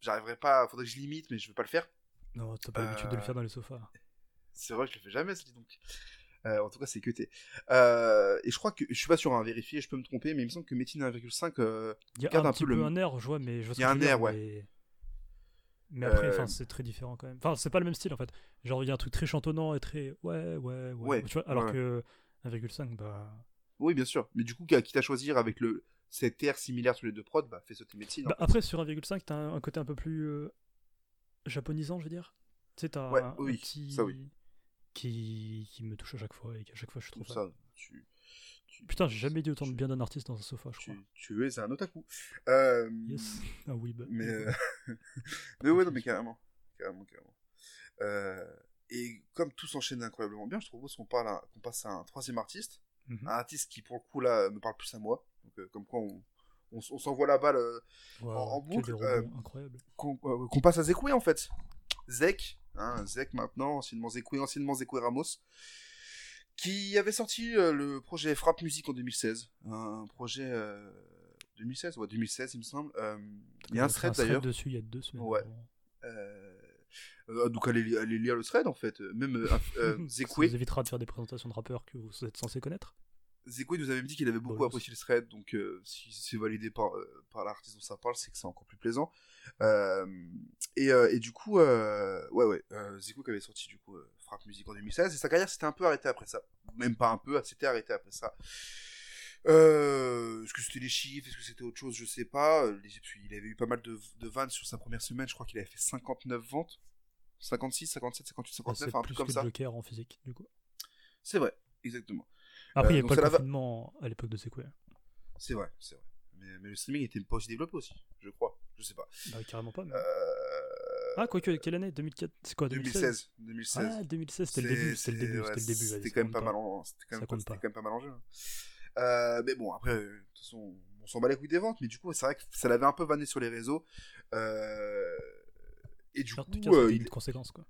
J'arriverai pas, faudrait que je limite, mais je vais pas le faire. Non, t'as pas l'habitude de le Euh, faire dans les sofas. C'est vrai je le fais jamais, ça dit donc. Euh, en tout cas, c'est que t'es. Euh, et je crois que, je suis pas sûr à vérifier, je peux me tromper, mais il me semble que Médecine 1,5, euh, garde un, un petit peu peu le- un air, je vois, mais je vois ce Il y a un veux air, ouais. Mais, mais après, Euh, c'est très différent quand même. Enfin, c'est pas le même style en fait. Genre, il y a un truc très chantonnant et très ouais, ouais, ouais. Ouais, tu vois, alors ouais. que 1,5, bah. oui, bien sûr. Mais du coup, quitte à choisir avec le cet air similaire sur les deux prods, bah, fais sauter Médecine. bah, après, sur 1,5, t'as un, un côté un peu plus euh, japonisant, je veux dire. Tu sais, t'as Ouais, un, un oui, petit. ça, oui. Qui, qui me touche à chaque fois et qu'à chaque fois je fan. ça, tu. Putain, j'ai jamais dit autant de bien d'un artiste dans un sofa, je crois. Tu, tu es un otaku. Euh, Yes. Oui, bah. Mais, euh, mais ouais, non, mais carrément. Carrément, carrément. Euh, et comme tout s'enchaîne incroyablement bien, je trouve qu'on parle à- qu'on passe à un troisième artiste. Mhm. Un artiste qui, pour le coup, là, me parle plus à moi. Donc, euh, comme quoi, on, on, s- on s'envoie la balle euh, Wow, en boucle, incroyables. qu'on passe à Zekwe, en fait. Zek, hein, Zek maintenant, anciennement Zekwe, anciennement Zekwe Ramos, qui avait sorti euh, le projet Frappe Musique en 2016. Un projet... euh, 2016 Ouais, 2016, il me semble. Euh, il y a un thread, d'ailleurs. dessus il y a deux semaines. Ouais. Euh, euh, donc allez, allez lire le thread en fait. Même euh, euh, Ça Zekwe, vous évitera de faire des présentations de rappeurs que vous êtes censé connaître. Zekwe nous avait dit qu'il avait beaucoup Bonus. apprécié le thread, donc euh, si c'est validé par, euh, par l'artiste dont ça parle, c'est que c'est encore plus plaisant. Euh, et, euh, et du coup, euh, ouais, ouais, euh, Zekwe qui avait sorti du coup euh, Frappe Musique en 2016, et sa carrière s'était un peu arrêtée après ça. Même pas un peu, elle s'était arrêtée après ça. Euh, est-ce que c'était les chiffres, est-ce que c'était autre chose, je sais pas. Euh, Il avait eu pas mal de, de vannes sur sa première semaine, je crois qu'il avait fait 59 ventes. 56, 57, 58, Bah, c'est 59, un truc comme que ça. le Joker en physique, du coup. C'est vrai, exactement. Après, il n'y donc avait pas le va- confinement à l'époque de Sekwe. C'est vrai, c'est vrai. Mais, mais le streaming était pas aussi développé aussi, je crois. Je sais pas. Bah, carrément pas. mais- Euh... Ah, quoique, quelle année? 2004 C'est quoi 2016 2016. 2016. Ah, 2016, c'était le début. C'était le début. ouais, C'était le début. C'était vas-y, quand même pas mal en, c'était quand même, pas. quand même pas mal en jeu. hein. Euh, mais bon, après, euh, de toute façon, on s'en bat les couilles des ventes, mais du coup, c'est vrai que ça l'avait un peu vanné sur les réseaux. Euh, Et du coup, cas, euh, il- une conséquence, quoi.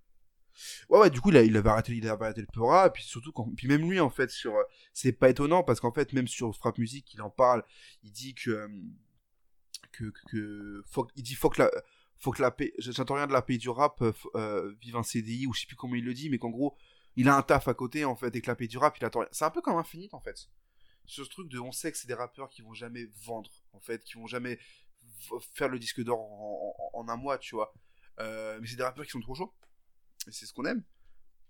Ouais, ouais, du coup, il, a- il avait arrêté, il avait arrêté le et puis surtout, quand, puis même lui, en fait, sur, c'est pas étonnant, parce qu'en fait, même sur Frappe Musique, il en parle, il dit que, que, que, il dit, faut que la, faut que la paix, j'entends rien de la paix du rap, euh, euh, vive un CDI, ou je sais plus comment il le dit, mais qu'en gros, il a un taf à côté, en fait, et que la paix du rap, il attend rien. C'est un peu comme Infinite, en fait. Sur ce truc de, on sait que c'est des rappeurs qui vont jamais vendre, en fait, qui vont jamais faire le disque d'or en, en- en un mois, tu vois. Euh, mais c'est des rappeurs qui sont trop chauds. Et c'est ce qu'on aime.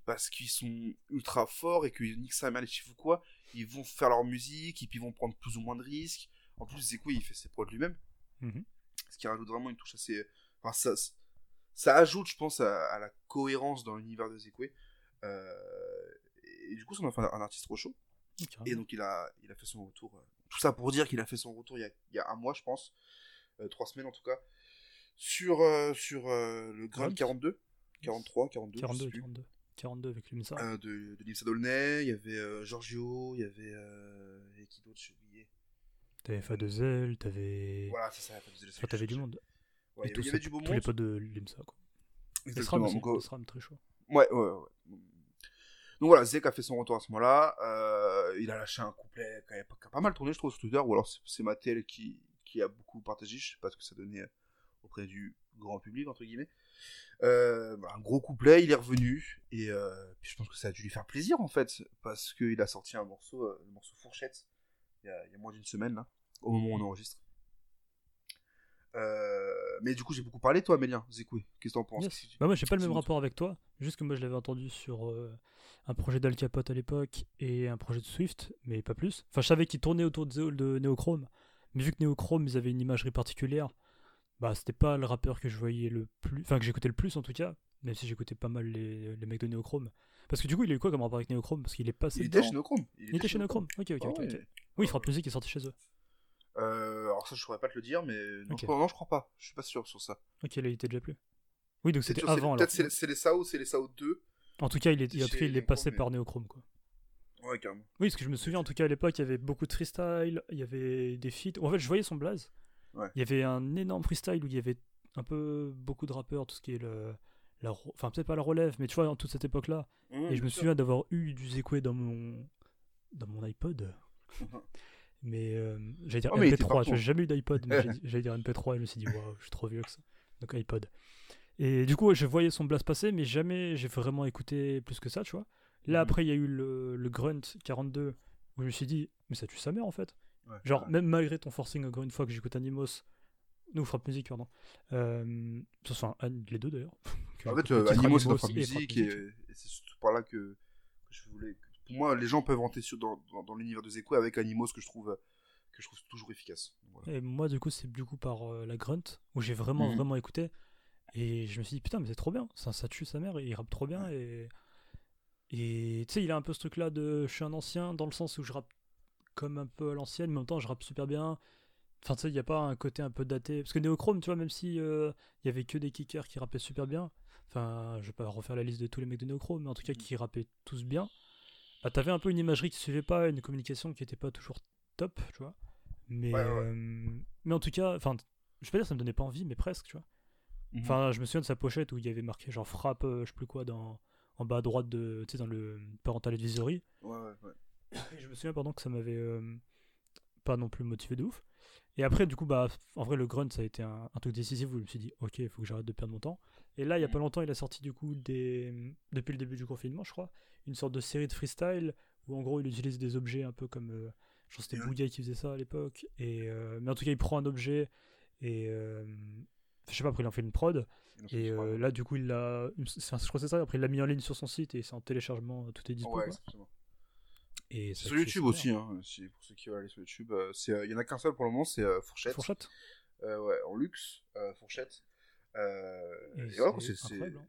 Parce qu'ils sont ultra forts et que nique sa mère les chiffres ou quoi, ils vont faire leur musique et puis ils vont prendre plus ou moins de risques. En plus, Zekwe, il fait ses prods lui-même. Mhm. Ce qui rajoute vraiment une touche assez. Enfin, ça, ça ajoute, je pense, à, à la cohérence dans l'univers de Zekwe. Euh, et du coup, ça en a fait un, un artiste trop chaud. Ok, carrément. Et donc, il a, il a fait son retour. euh, Tout ça pour dire qu'il a fait son retour il y a, il y a un mois, je pense. Euh, trois semaines en tout cas. Sur, euh, sur euh, le Grand Grunt 42. 43, 42. je 42, sais plus. 42. 42 avec Lumisa. Euh, de, de Limsa Dolnay, il y avait euh, Giorgio, il y avait. Euh, et qui d'autre, j'ai oublié. T'avais Fadezel, t'avais. Voilà, c'est ça. allez- Enfin, t'avais du monde. Ouais, il y tous avait- y du beau tous les monde. potes de Limsa, quoi. Exactement. aussi. Donc, euh, très chaud. Ouais, ouais, ouais. Donc voilà, Zek a fait son retour à ce moment-là. Euh, il a lâché un couplet qui a, pas mal tourné, je trouve, sur Twitter. Ou alors c'est- Mattel qui, qui a beaucoup partagé. Je sais pas ce que ça donnait euh, auprès du grand public, entre guillemets. Euh, un gros couplet, il est revenu. Et euh, puis je pense que ça a dû lui faire plaisir, en fait. Parce qu'il a sorti un morceau, le morceau Fourchette, il y a, il y a moins d'une semaine, là, au moment où on enregistre. Euh, mais du coup, j'ai beaucoup parlé, toi, Amélien, Zekwe. Qu'est-ce que t'en penses? Yes. Bah moi j'ai pas le même rapport avec toi, juste que moi je l'avais entendu sur euh, un projet d'Al Capote à l'époque et un projet de Swift, mais pas plus. Enfin je savais qu'il tournait autour de, de Neochrome, mais vu que Neochrome ils avaient une imagerie particulière, bah c'était pas le rappeur que je voyais le plus, enfin que j'écoutais le plus en tout cas, même si j'écoutais pas mal les, les mecs de Neochrome. Parce que du coup il a eu quoi comme rapport avec Neochrome? Parce qu'il est passé Il était dedans. chez Nochrome. Il était chez Neochrome, ok ok ok. ouais. ok. Oui, Frappe Musique est sorti chez eux. Euh, alors ça, je pourrais pas te le dire, mais non, Ok. je, crois, non, je crois pas. Je suis pas sûr sur ça. Ok là il était déjà plus. Oui donc c'était avant. Peut-être c'est c'est les SAO, c'est les SAO 2. En tout cas il est, il est passé mais- par Neochrome quoi. Ouais, carrément. Oui, parce que je me souviens en tout cas à l'époque, il y avait beaucoup de freestyle, il y avait des feats. En fait, je voyais son blaze. Ouais. Il y avait un énorme freestyle où il y avait un peu beaucoup de rappeurs, tout ce qui est le. La, enfin, peut-être pas la relève, mais tu vois, en toute cette époque-là. Mmh, et je me sûr. souviens d'avoir eu du Zekwe dans mon. dans mon iPod. Mais euh, j'allais dire Oh, mais il était MP3, partout, tu vois, hein. j'ai jamais eu d'iPod, mais j'allais dire MP3 et je me suis dit, waouh, je suis trop vieux que ça. Donc iPod. Et du coup, je voyais son blast passer, mais jamais j'ai vraiment écouté plus que ça, tu vois. Là, Mhm. après, il y a eu le, le Grunt 42, où je me suis dit, mais ça tue sa mère en fait. Ouais, Genre, ouais. même malgré ton forcing, encore une fois, que j'écoute Animos, nous, Frappe Musique, pardon. Euh, enfin, les deux d'ailleurs. En fait, euh, Animos musique, Frappe et, Musique. et c'est surtout par là que, que je voulais. Pour moi, les gens peuvent rentrer sur, dans, dans, dans l'univers de Zekwe avec Animos que je trouve, que je trouve toujours efficace. Voilà. Et moi, du coup, c'est du coup par euh, la Grunt, où j'ai vraiment, Mhm. vraiment écouté. Et je me suis dit, putain, mais c'est trop bien. Ça, ça tue sa mère, et il rappe trop bien. Et, et tu sais, il a un peu ce truc-là de je suis un ancien, dans le sens où je rappe comme un peu à l'ancienne, mais en même temps, je rappe super bien. Enfin, tu sais, il n'y a pas un côté un peu daté. Parce que Neochrome, tu vois, même si euh, il y avait que des kickers qui rappaient super bien, enfin, je vais pas refaire la liste de tous les mecs de Neochrome, mais en tout cas, qui rappaient tous bien, ah, t'avais un peu une imagerie qui suivait pas, une communication qui était pas toujours top, tu vois. Mais, Ouais, ouais. euh, mais en tout cas, enfin, je vais pas dire que ça me donnait pas envie, mais presque, tu vois. Mhm. Enfin, je me souviens de sa pochette où il y avait marqué genre frappe, euh, je sais plus quoi, dans, en bas à droite de, tu sais, dans le parental advisory. Ouais, ouais, ouais. Et je me souviens, pardon, que ça m'avait euh, pas non plus motivé de ouf. Et après, du coup, bah, en vrai, le grunt, ça a été un, un truc décisif où je me suis dit, ok, il faut que j'arrête de perdre mon temps. Et là, il y a pas longtemps, il a sorti, du coup, des, depuis le début du confinement, je crois, une sorte de série de freestyle où, en gros, il utilise des objets un peu comme. euh, je pense que c'était. Bougaï qui faisait ça à l'époque. Et, euh, mais en tout cas, il prend un objet et. euh, je sais pas, après, il en fait une prod. Et euh, là, du coup, il l'a. Je crois que c'est ça. Après, il l'a mis en ligne sur son site et c'est en téléchargement, tout est dispo. Ouais. Et sur YouTube aussi, hein, si- pour ceux qui veulent aller sur YouTube. euh, c'est, euh, Il y en a qu'un seul pour le moment, c'est euh, Fourchette. Fourchette. Ouais, en luxe, Fourchette. Et voilà, c'est hein.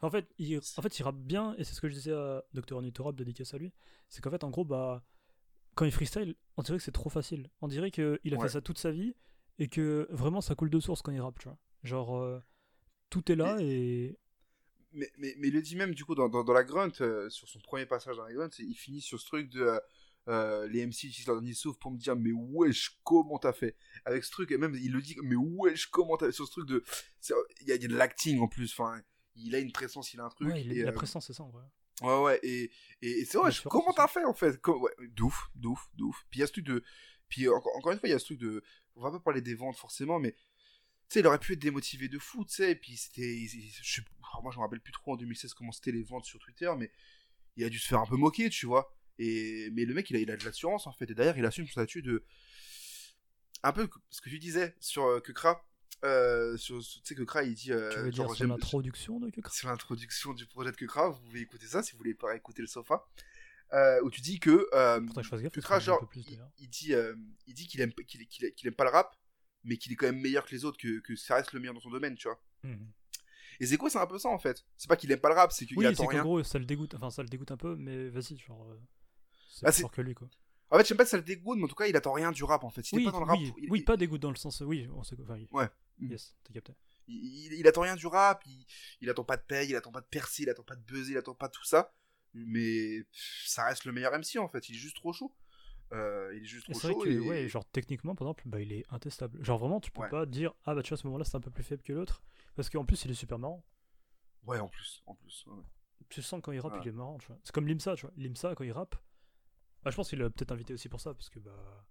En fait, il, en fait, il rappe bien, et c'est ce que je disais à Dr. Anito Rap, dédicace à lui. C'est qu'en fait, en gros, bah, quand il freestyle, on dirait que c'est trop facile. On dirait qu'il a Ouais. fait ça toute sa vie, et que vraiment ça coule de source quand il rappe, tu vois. Genre, euh, tout est là, et. Mais, mais, mais il le dit même du coup dans, dans, dans la grunt, euh, sur son premier passage dans la grunt, il finit sur ce truc de euh, euh, les MC utilisent leur dernier souffle pour me dire mais wesh comment t'as fait? Avec ce truc et même il le dit mais wesh comment t'as fait? Sur ce truc de il y, a y a de l'acting en plus enfin il a une présence il a un truc Ouais, il, et, la euh, présence, c'est ça en vrai. ouais ouais et, et, et c'est L'assurance comment t'as fait en fait? Comme- ouais, douf douf douf puis il y a ce truc de puis encore, encore une fois il y a ce truc de on va pas parler des ventes forcément mais sais, il aurait pu être démotivé de fou, tu sais, et puis c'était, je moi je me rappelle plus trop en 2016 comment c'était les ventes sur Twitter, mais il a dû se faire un peu moquer, tu vois. Et mais le mec, il a, il a de l'assurance en fait, et derrière il assume son statut de, un peu ce que tu disais sur euh, euh, sur, tu sais Kekra il dit, euh, tu veux genre, dire sur j'aime- l'introduction de Kekra sur l'introduction du projet de Kekra, vous pouvez écouter ça si vous voulez pas écouter le sofa, euh, où tu dis que euh, que je fasse gaffe, parce Kekra, que un genre, il, d'ailleurs. il dit, euh, il dit qu'il aime, qu'il, aime pas le rap, mais qu'il est quand même meilleur que les autres, que, que ça reste le meilleur dans son domaine, tu vois. Mhm. Et Zeko, c'est un peu ça en fait. C'est pas qu'il aime pas le rap, c'est qu'il Oui, c'est attend qu'en rien. gros, ça le dégoûte, enfin, ça le dégoûte un peu, mais vas-y, genre. euh, c'est Ah, plus fort que lui, quoi. En fait, j'aime pas si ça le dégoûte, mais en tout cas, il attend rien du rap en fait. S'il Oui, pas dans le rap, oui, il, oui, pas dégoûte dans le sens. Oui, on sait. Enfin, oui. Ouais. Mhm. Yes, t'as capté. il, il- il attend rien du rap, il, il attend pas de paye, il attend pas de percer, il attend pas de buzzer, il attend pas tout ça. Mais ça reste le meilleur MC en fait, il est juste trop chaud. Euh, il est juste trop c'est vrai chaud. que, et- ouais, genre techniquement, par exemple, bah, il est intestable. Genre vraiment, tu peux Ouais. pas dire, ah bah tu vois, à ce moment-là, c'est un peu plus faible que l'autre. Parce qu'en plus, il est super marrant. Ouais, en plus, en plus. ouais. Tu sens quand il rappe, il est marrant, tu vois. C'est comme Limsa, tu vois. Limsa, quand il rappe, bah, je pense qu'il l'a peut-être invité aussi pour ça, parce que, bah,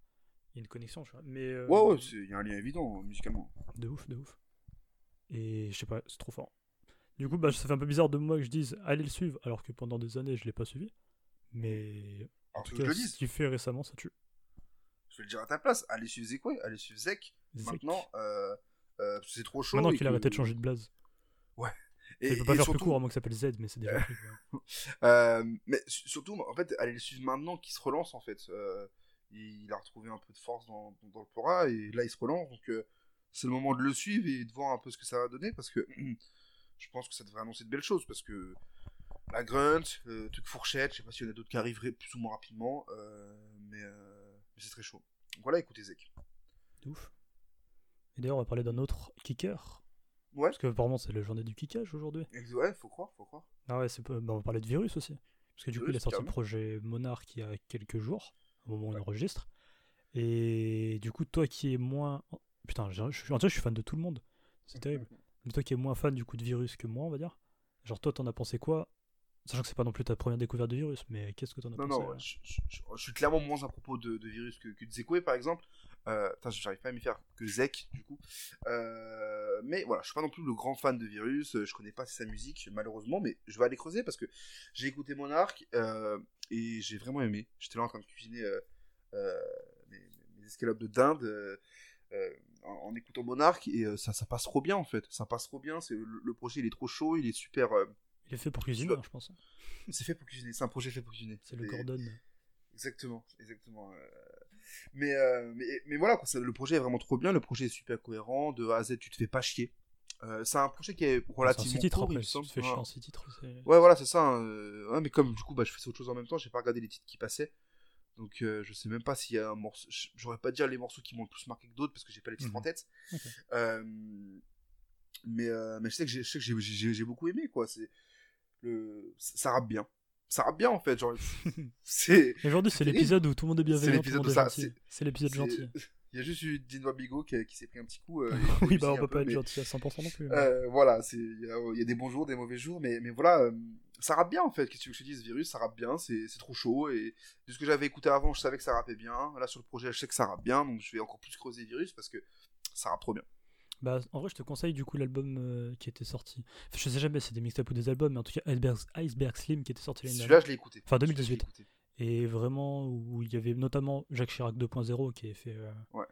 il y a une connexion, tu vois. Mais, euh, Ouais, ouais, il y a un lien évident hein, musicalement. de ouf, de ouf. Et je sais pas, c'est trop fort. Du coup, bah, ça fait un peu bizarre de moi que je dise, allez le suivre, alors que pendant des années, je l'ai pas suivi. Mais, en tout cas, ce qu'il fait récemment, ça tue. Je vais le dire à ta place. Allez suivre Zeko, allez suivre Zek. Maintenant, euh, euh, c'est trop chaud. Maintenant qu'il a arrêté de changer de blaze. Et, il peut pas et faire surtout, plus court à moins que ça s'appelle Z, mais c'est déjà. Euh, mais su- surtout, en fait, allez le suivre maintenant qu'il se relance, en fait. Il a retrouvé un peu de force dans, le Pora, et là, il se relance. Donc, c'est le moment de le suivre et de voir un peu ce que ça va donner, parce que je pense que ça devrait annoncer de belles choses, parce que la grunt, euh, truc fourchette, je sais pas s'il y en a d'autres qui arriveraient plus ou moins rapidement, euh, mais, euh, mais c'est très chaud. Donc voilà, écoutez Zek. Ouf. Et d'ailleurs, on va parler d'un autre kicker. Ouais. Parce que apparemment, c'est la journée du kickage aujourd'hui. Ouais, faut croire, faut croire. Ah ouais, c'est bah, on va parler de virus aussi. Parce que du coup, il a sorti le projet Monarch il y a quelques jours, au moment où Ouais. on enregistre. Et du coup, toi qui es moins. Putain, je, suis- en je suis fan de tout le monde. C'est terrible. Mais toi qui es moins fan du coup de virus que moi, on va dire. Genre, toi, t'en as pensé quoi Sachant que c'est pas non plus ta première découverte de virus, mais qu'est-ce que t'en as Non, pensé non, euh je, je- je- je suis clairement moins à propos de, de virus que, que de Zekoué, par exemple. Euh, putain, j'arrive pas à m'y faire que Zek, du coup. Euh, mais voilà, je suis pas non plus le grand fan de virus, euh, je connais pas sa musique, malheureusement, mais je vais aller creuser parce que j'ai écouté Monarch euh, et j'ai vraiment aimé. J'étais là en train de cuisiner euh, euh, mes, mes escalopes de dinde. euh, euh, en, en écoutant Monarch et euh, ça, ça passe trop bien en fait ça passe trop bien c'est le, le projet il est trop chaud il est super euh, Il est fait pour cuisiner, hein, je pense. c'est fait pour cuisiner c'est un projet fait pour cuisiner C'est le Gordon. Exactement, exactement. euh, Mais, euh, mais, mais voilà, quoi, ça- le projet est vraiment trop bien, le projet est super cohérent, de A à Z, tu te fais pas chier. Euh, c'est un projet qui est C'est relativement six titres court, Si semble. tu te fais Ouais. chier en six titres, c'est. Ouais, voilà, c'est ça. hein, euh, ouais, mais comme du coup, bah, je faisais autre chose en même temps, j'ai pas regardé les titres qui passaient. Donc, je sais même pas s'il y a un morceau. J'aurais pas dire les morceaux qui m'ont le plus marqué que d'autres parce que j'ai pas les titres Mhm. en tête. Mais, mais je sais que j'ai- j'ai j'ai beaucoup aimé, quoi. C'est le, ça rappe bien. ça rappe bien en fait. Genre, c'est. Aujourd'hui, c'est l'épisode où tout le monde est bienveillant, le l'épisode ça, c'est- C'est l'épisode c'est- gentil. Il y a juste eu Dinois Bigot qui, s'est pris un petit coup. euh, Oui, bah on peut peu, pas être mais- gentil à 100% non plus. Euh, voilà, c'est il y, a- il y a des bons jours, des mauvais jours, mais, mais voilà, euh, ça rappe bien en fait. Qu'est-ce que tu veux que je te dise, Virus, ça rappe bien, c'est c'est trop chaud. Et de ce que j'avais écouté avant, je savais que ça rappait bien. Là, sur le projet, je sais que ça rappe bien, donc je vais encore plus creuser Virus parce que ça rappe trop bien. Bah, en vrai, je te conseille du coup l'album euh, qui était sorti. Enfin, je sais jamais si c'est des mixtapes ou des albums, mais en tout cas Iceberg, Iceberg Slim qui était sorti l'année dernière. Celui-là, je l'ai écouté. Enfin, Celui-là, je l'ai 2018. écouté. Et vraiment, où il y avait notamment Jacques Chirac 2.0 qui a fait. euh, Ouais.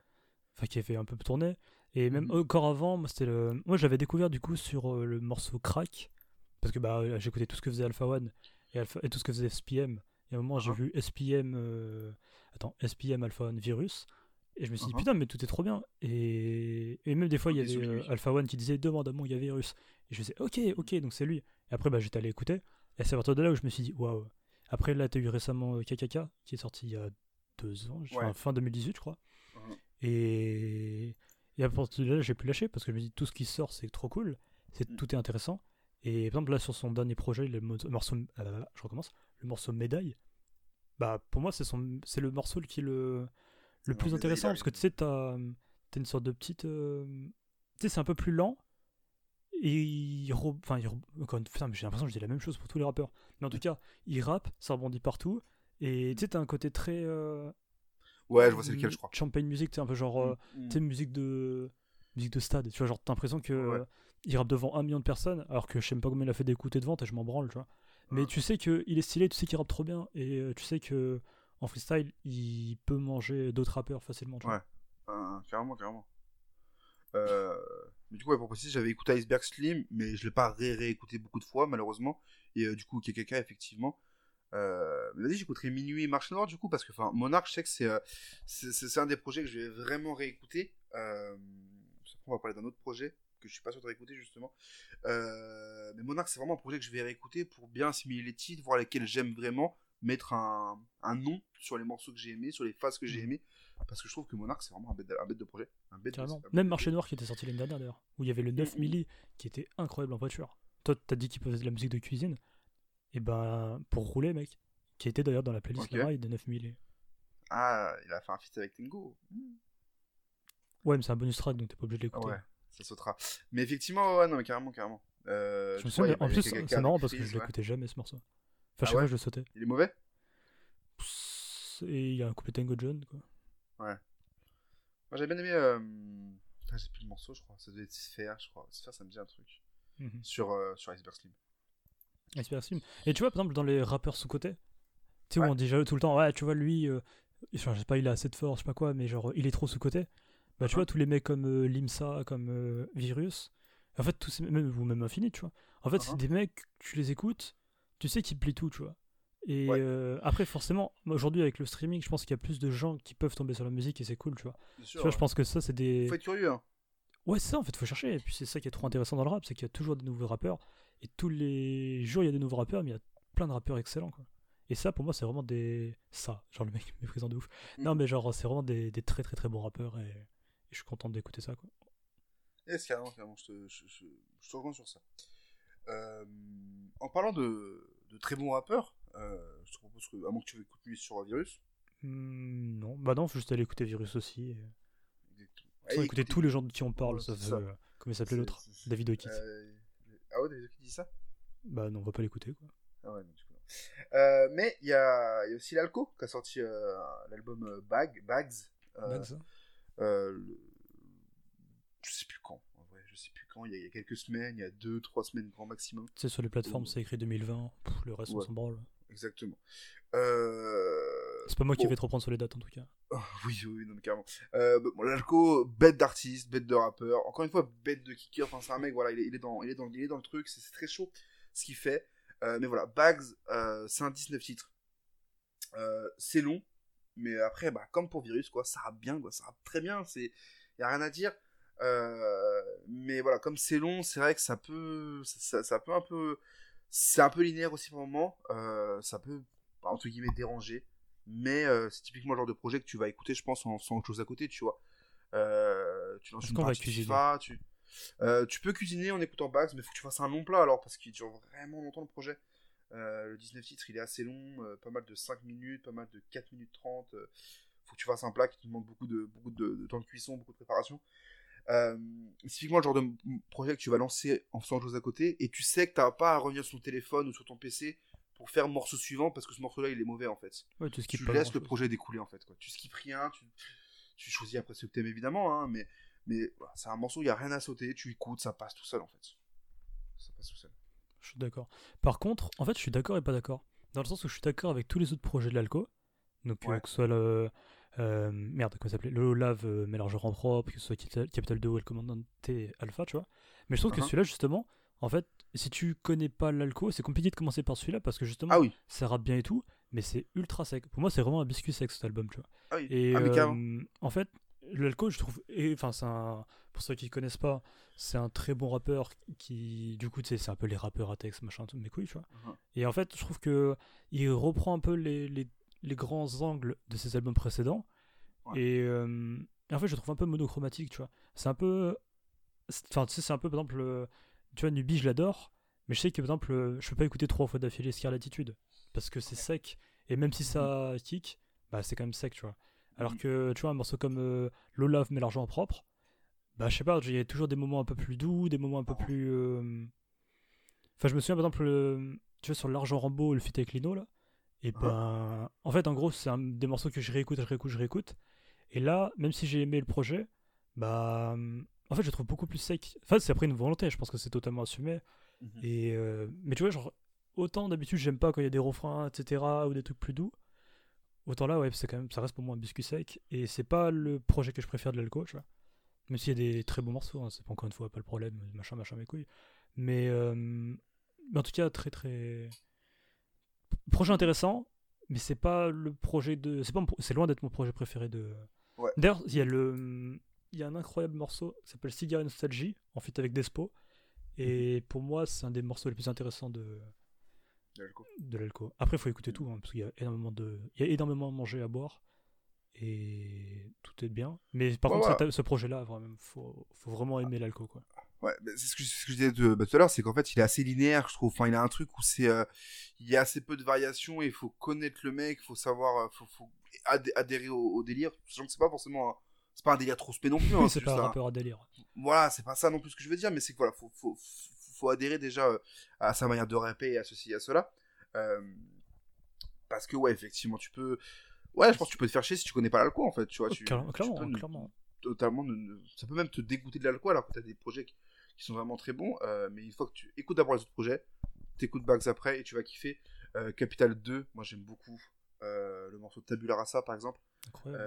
Enfin, qui a fait un peu tourner. Et même Mhm. encore avant, moi, c'était le. Moi, j'avais découvert du coup sur euh, le morceau Crack. Parce que bah, j'écoutais tout ce que faisait Alpha One et, Alpha... et tout ce que faisait SPM. Et à un moment, j'ai Uh-huh. vu SPM. Attends, SPM Alpha One Virus. Et je me suis dit, Uh-huh. putain, mais tout est trop bien. Et, et même des fois, il y avait euh. Alpha One qui disait, demande à mon gars Virus. Et je me disais, ok, ok, donc c'est lui. Et après, bah, j'étais allé écouter. Et c'est à partir de là où je me suis dit, waouh. Après, là, t'as eu récemment euh, KKK qui est sorti il y a deux ans, enfin, fin 2018, je crois. Mhm. Et, et à partir de là, j'ai pu lâcher parce que je me dis, tout ce qui sort, c'est trop cool. C'est, Mm. Tout est intéressant. Et par exemple, là, sur son dernier projet, le mo- morceau. ah je recommence. Le morceau Médaille. Bah, pour moi, c'est, le morceau qui le, le plus intéressant parce que tu sais, t'as, t'as une sorte de petite. euh, Tu sais, c'est un peu plus lent. Et il. re- Enfin, il re- encore une- putain, mais j'ai l'impression que je dis la même chose pour tous les rappeurs. Mais en tout cas, il rappe, ça rebondit partout. Et tu sais, t'as un côté très. euh, Ouais, je vois c'est lequel, je crois. Champagne music, c'est un peu genre. euh, Mm. tu sais, musique de. Musique de stade. Tu vois, genre, t'as l'impression que. Ouais. euh, il rappe devant un million de personnes, alors que je sais même pas combien il a fait d'écouter de vente et je m'en branle, tu vois. Mais tu sais qu'il est stylé, tu sais qu'il rappe trop bien, et euh, tu sais que en freestyle, il peut manger d'autres rappeurs facilement. Ouais. Carrément, carrément. Euh, mais du coup, pour préciser, j'avais écouté Iceberg Slim, mais je l'ai pas ré réécouté beaucoup de fois, malheureusement. Et euh, du coup, KKK, effectivement. Euh, mais vas-y, j'écouterai Minuit et Marche Noire, du coup, parce que enfin, Monarch, je sais que c'est euh, c'est un des projets que je vais vraiment réécouter. Euh, on va parler d'un autre projet que je suis pas sûr de réécouter, justement. Mais Monarch, c'est vraiment un projet que je vais réécouter pour bien assimiler les titres, voir lesquels j'aime vraiment, mettre un, un nom sur les morceaux que j'ai aimés, sur les phases que j'ai Mhm. aimées. Parce que je trouve que Monarch, c'est vraiment un bête de, un bête de projet. Un bête de- Carrément. un bête Même Marché Noir qui était sorti l'année dernière d'ailleurs, où il y avait le 9 Mm, mm. milli qui était incroyable en voiture. Toi, t'as dit qu'il faisait de la musique de cuisine, et ben pour rouler, mec, qui était d'ailleurs dans la playlist Ok. de Ride de 9 milli. Ah, il a fait un feat avec Tengo. Ouais, mais c'est un bonus track donc t'es pas obligé de l'écouter. Ouais, ça sautera. Mais effectivement, ouais, non, mais carrément, carrément. Euh, Je me souviens, en plus, c'est marrant parce que je ouais. l'écoutais jamais ce morceau. Enfin, Ah ouais je le sautais. Il est mauvais? Et il y a un couplet Tango John, quoi. Moi, j'ai bien aimé. Euh... putain, j'ai plus le morceau, je crois. Ça devait être Sphere, je crois. Sphere, ça me dit un truc. Mhm. Sur, euh, sur Iceberg Slim. Iceberg Slim. Et tu vois, par exemple, dans les rappeurs sous-côté, tu sais, où Ouais. on dit tout le temps, ouais, tu vois, lui, euh, enfin, je sais pas, il a assez de force, je sais pas quoi, mais genre, il est trop sous-côté. Bah, tu Uh-huh. vois, tous les mecs comme euh, Limsa, comme Virus, en fait, tous ces, même, ou même Infinite, tu vois. En fait, c'est Uh-huh. des mecs, tu les écoutes, tu sais qu'ils plient tout, tu vois. Et Ouais. euh, après, forcément, aujourd'hui, avec le streaming, je pense qu'il y a plus de gens qui peuvent tomber sur la musique et c'est cool, tu vois. Bien Tu sûr. vois, je pense que ça, c'est des. Faut être curieux, hein. Ouais, c'est ça, en fait, faut chercher. Et puis c'est ça qui est trop intéressant dans le rap, c'est qu'il y a toujours des nouveaux rappeurs. Et tous les jours, il y a des nouveaux rappeurs, mais il y a plein de rappeurs excellents, quoi. Et ça, pour moi, c'est vraiment des. Ça, genre le mec méprisant de ouf. Mm. Non, mais genre, c'est vraiment des, des très très très bons rappeurs et, et je suis content d'écouter ça, quoi. Yes, carrément, carrément, je te, je, je, je te rejoins sur ça. Euh, en parlant de, de très bons rappeurs, euh, je te propose que, à moins que tu veux écouter sur Virus, Hmm, non, bah non, faut juste aller écouter Virus aussi. Et... Allez, Sans écouter tous les gens de qui on parle, Ouais, ça. euh, comment il s'appelait l'autre David O'Keefe. Ah ouais, David qui dit ça? Bah non, on va pas l'écouter, quoi. Ah ouais, non, du coup, non. Euh, mais il y a, il y a aussi l'Alco qui a sorti euh, l'album Bag, Bags. euh, Bags, le- Je sais plus quand, sais plus quand, il y, a, il y a quelques semaines, il y a deux, trois semaines grand maximum. Tu sais, sur les plateformes, c'est écrit 2020. Pff, le reste, on Ouais. s'en branle. Exactement. Euh... C'est pas moi qui vais te reprendre sur les dates, en tout cas. Oh, oui, oui, non, mais carrément. Euh, bon, l'Alco, bête d'artiste, bête de rappeur, encore une fois, bête de kicker, enfin, c'est un mec, voilà, il est, il est, dans, il est, dans, il est dans le truc, c'est très chaud ce qu'il fait. Euh, mais voilà, Bags, euh, c'est un 19 titres. C'est long, mais après, bah, comme pour Virus, quoi, ça rappe bien, quoi, ça rappe très bien, c'est, y a rien à dire. Euh, mais voilà, comme c'est long, c'est vrai que ça peut, ça, peut un peu, c'est un peu linéaire aussi par moment, euh, ça peut, bah, entre guillemets, déranger. Mais euh, c'est typiquement le genre de projet que tu vas écouter, je pense, en faisant autre chose à côté, tu vois. Tu lances une partie FIFA, tu... Tu peux cuisiner en écoutant Bags, mais faut que tu fasses un long plat alors, parce qu'il dure vraiment longtemps le projet. Le 19 titres, il est assez long, pas mal de 5 minutes, pas mal de 4 minutes 30. euh, faut que tu fasses un plat qui te demande beaucoup de, beaucoup de, de temps de cuisson, beaucoup de préparation. Euh, typiquement le genre de projet que tu vas lancer en faisant chose à côté, et tu sais que tu n'as pas à revenir sur ton téléphone ou sur ton PC pour faire morceau suivant parce que ce morceau-là il est mauvais en fait. Ouais, tu laisses le projet découler en fait. Quoi. Tu skippes rien, tu, tu choisis après ce que t'aimes évidemment, hein, mais, mais voilà, c'est un morceau, il n'y a rien à sauter, tu écoutes, ça passe tout seul en fait. Ça passe tout seul. Je suis d'accord. Par contre, en fait, je suis d'accord et pas d'accord. Dans le sens où je suis d'accord avec tous les autres projets de l'Alco. Donc, euh, que ce soit le. Euh, merde, comment ça s'appelait? Le Lave, euh, mélangeant propre, que ce soit Capital, Capital 2 ou El Commandante Alpha, tu vois. Mais je trouve que Uh-huh. celui-là, justement, en fait, si tu connais pas l'Alco, c'est compliqué de commencer par celui-là parce que justement, Ah oui, ça rappe bien et tout, mais c'est ultra sec. Pour moi, c'est vraiment un biscuit sec cet album, tu vois. ah oui. Et ah euh, en fait, l'alcool, je trouve, enfin, c'est un, pour ceux qui connaissent pas, c'est un très bon rappeur qui, du coup, tu sais, c'est un peu les rappeurs à texte, machin, tout, mes couilles, tu vois. Mhm. Et en fait, je trouve que il reprend un peu les, les, les grands angles de ses albums précédents. Ouais. Et, euh, et en fait, je le trouve un peu monochromatique, tu vois. C'est un peu, enfin, tu sais, c'est un peu, par exemple, euh, tu vois, Nubi, je l'adore, mais je sais que, par exemple, euh, je peux pas écouter trois fois d'affilée Scarlatitude parce que c'est sec. Et même si ça kick, bah, c'est quand même sec, tu vois. Alors Mhm. que, tu vois, un morceau comme euh, met l'argent propre, bah, je sais pas, il y a toujours des moments un peu plus doux, des moments un peu plus. euh, Enfin, je me souviens, par exemple, le- tu vois, sur l'argent Rambo, le feat avec Lino, là. Et Ah. ben. En fait, en gros, c'est un des morceaux que je réécoute, je réécoute, je réécoute. Et là, même si j'ai aimé le projet, bah. En fait, je le trouve beaucoup plus sec. Enfin, c'est après une volonté, je pense que c'est totalement assumé. Mhm. Et, euh, mais tu vois, genre, autant d'habitude, j'aime pas quand il y a des refrains, etc., ou des trucs plus doux. Autant là, ouais, c'est quand même, ça reste pour moi un biscuit sec. Et c'est pas le projet que je préfère de l'alco, tu vois. Même s'il y a des très bons morceaux, hein, c'est pas encore une fois pas le problème, machin, machin, mes couilles. Mais, euh, mais en tout cas, très, très. Projet intéressant, mais c'est pas le projet de. C'est pas pro- c'est loin d'être mon projet préféré de. Ouais. D'ailleurs, il y a le. Il y a un incroyable morceau qui s'appelle Cigarette Nostalgie, en fait avec Despo. Et pour moi, c'est un des morceaux les plus intéressants de, De l'alco. Après, il faut écouter tout, hein, parce qu'il y a énormément de, il y a énormément à manger, à boire, et tout est bien. Mais par Ouais, contre, ce projet-là, faut, faut vraiment aimer l'alco, quoi. Ouais, bah, c'est ce que, ce que je disais de- bah, tout à l'heure, c'est qu'en fait, il est assez linéaire, je trouve. Enfin, il a un truc où c'est, euh, il y a assez peu de variations et il faut connaître le mec, il faut savoir, euh, faut, faut adhé- adhérer au, au délire. Sachant que c'est pas forcément, un- c'est pas un délire trop spé non plus. hein, c'est pas un rappeur à délire. voilà, c'est pas ça non plus ce que je veux dire, mais c'est que voilà, faut, faut, faut, faut adhérer déjà euh, à sa manière de rapper et à ceci et à cela. Euh, parce que, ouais, effectivement, tu peux. Ouais, je pense que tu peux te faire chier si tu connais pas l'alcool en fait, tu vois. Tu, Clairement, tu clairement, peux ne- clairement. totalement ne- ne- ça peut même te dégoûter de l'alcool alors que tu as des projets qui, qui sont vraiment très bons euh, mais une fois que tu écoutes d'abord les autres projets t'écoutes Bags après et tu vas kiffer Euh, Capital 2 moi j'aime beaucoup euh, le morceau de Tabula Rasa par exemple Incroyable.